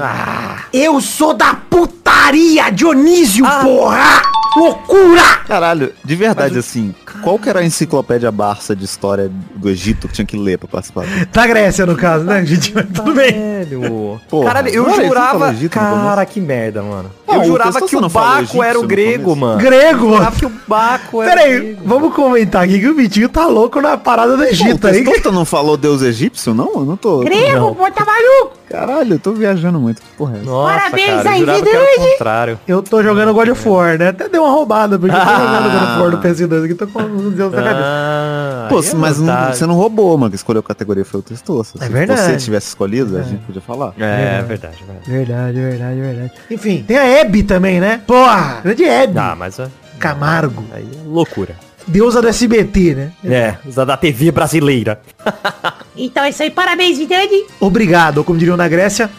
Eu sou da putaria, Dionísio, Ah. porra! Loucura! Caralho, de verdade, assim, qual que era a enciclopédia Barça de história do Egito que tinha que ler pra participar? Da Grécia, no caso, né, gente? Mas <laughs> tudo bem. Velho. Porra, Caralho, eu jurava... Egito? Cara, que merda, mano. Não, eu jurava que o Baco era o grego, mano. Grego, Eu mano. jurava que o Baco era Peraí, grego. vamos comentar aqui que o Vitinho tá louco na parada do Pô, o Egito aí. Não falou deus egípcio, não? Eu não tô... Grego, Não. pô, tá maluco. Caralho, eu tô viajando muito. Que porra é essa? Nossa, Parabéns cara, eu aí, jurava que era o contrário. Eu tô jogando God of War, né? Até deu uma roubada, porque eu tô Ah. jogando God of War no PS2 aqui, tô com os dedos na cabeça. Ah, Pô, é mas não- você não roubou, mano. Que escolheu a categoria foi o Testoso. Se É verdade. você tivesse escolhido, a gente podia falar. É, verdade, verdade. Verdade, verdade, verdade. Enfim, tem a Hebe também, né? Porra, grande Hebe. Ah, mas é, Camargo. aí é loucura. Deusa do SBT, né? É, da TV brasileira. <laughs> Então é isso aí, parabéns, Vidani. Obrigado, ou como diriam na Grécia,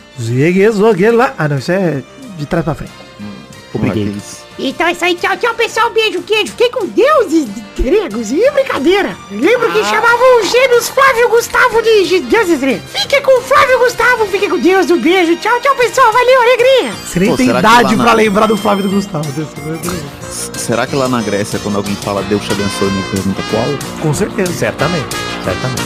lá. Ah, não, isso é de trás pra frente. Isso. Então é isso aí, tchau, tchau, pessoal. Beijo, queijo. Fiquei com deuses gregos. E brincadeira. Lembro que chamavam os gêmeos Flávio Gustavo de de deuses gregos. Fique com o Flávio Gustavo, fique com Deus. Um beijo. Tchau, tchau, pessoal. Valeu, alegria. Você nem Pô, tem idade pra na- lembrar do Flávio do Gustavo. Será que lá na Grécia, quando alguém fala Deus te abençoe, me pergunta qual? Com certeza. Certamente, certamente.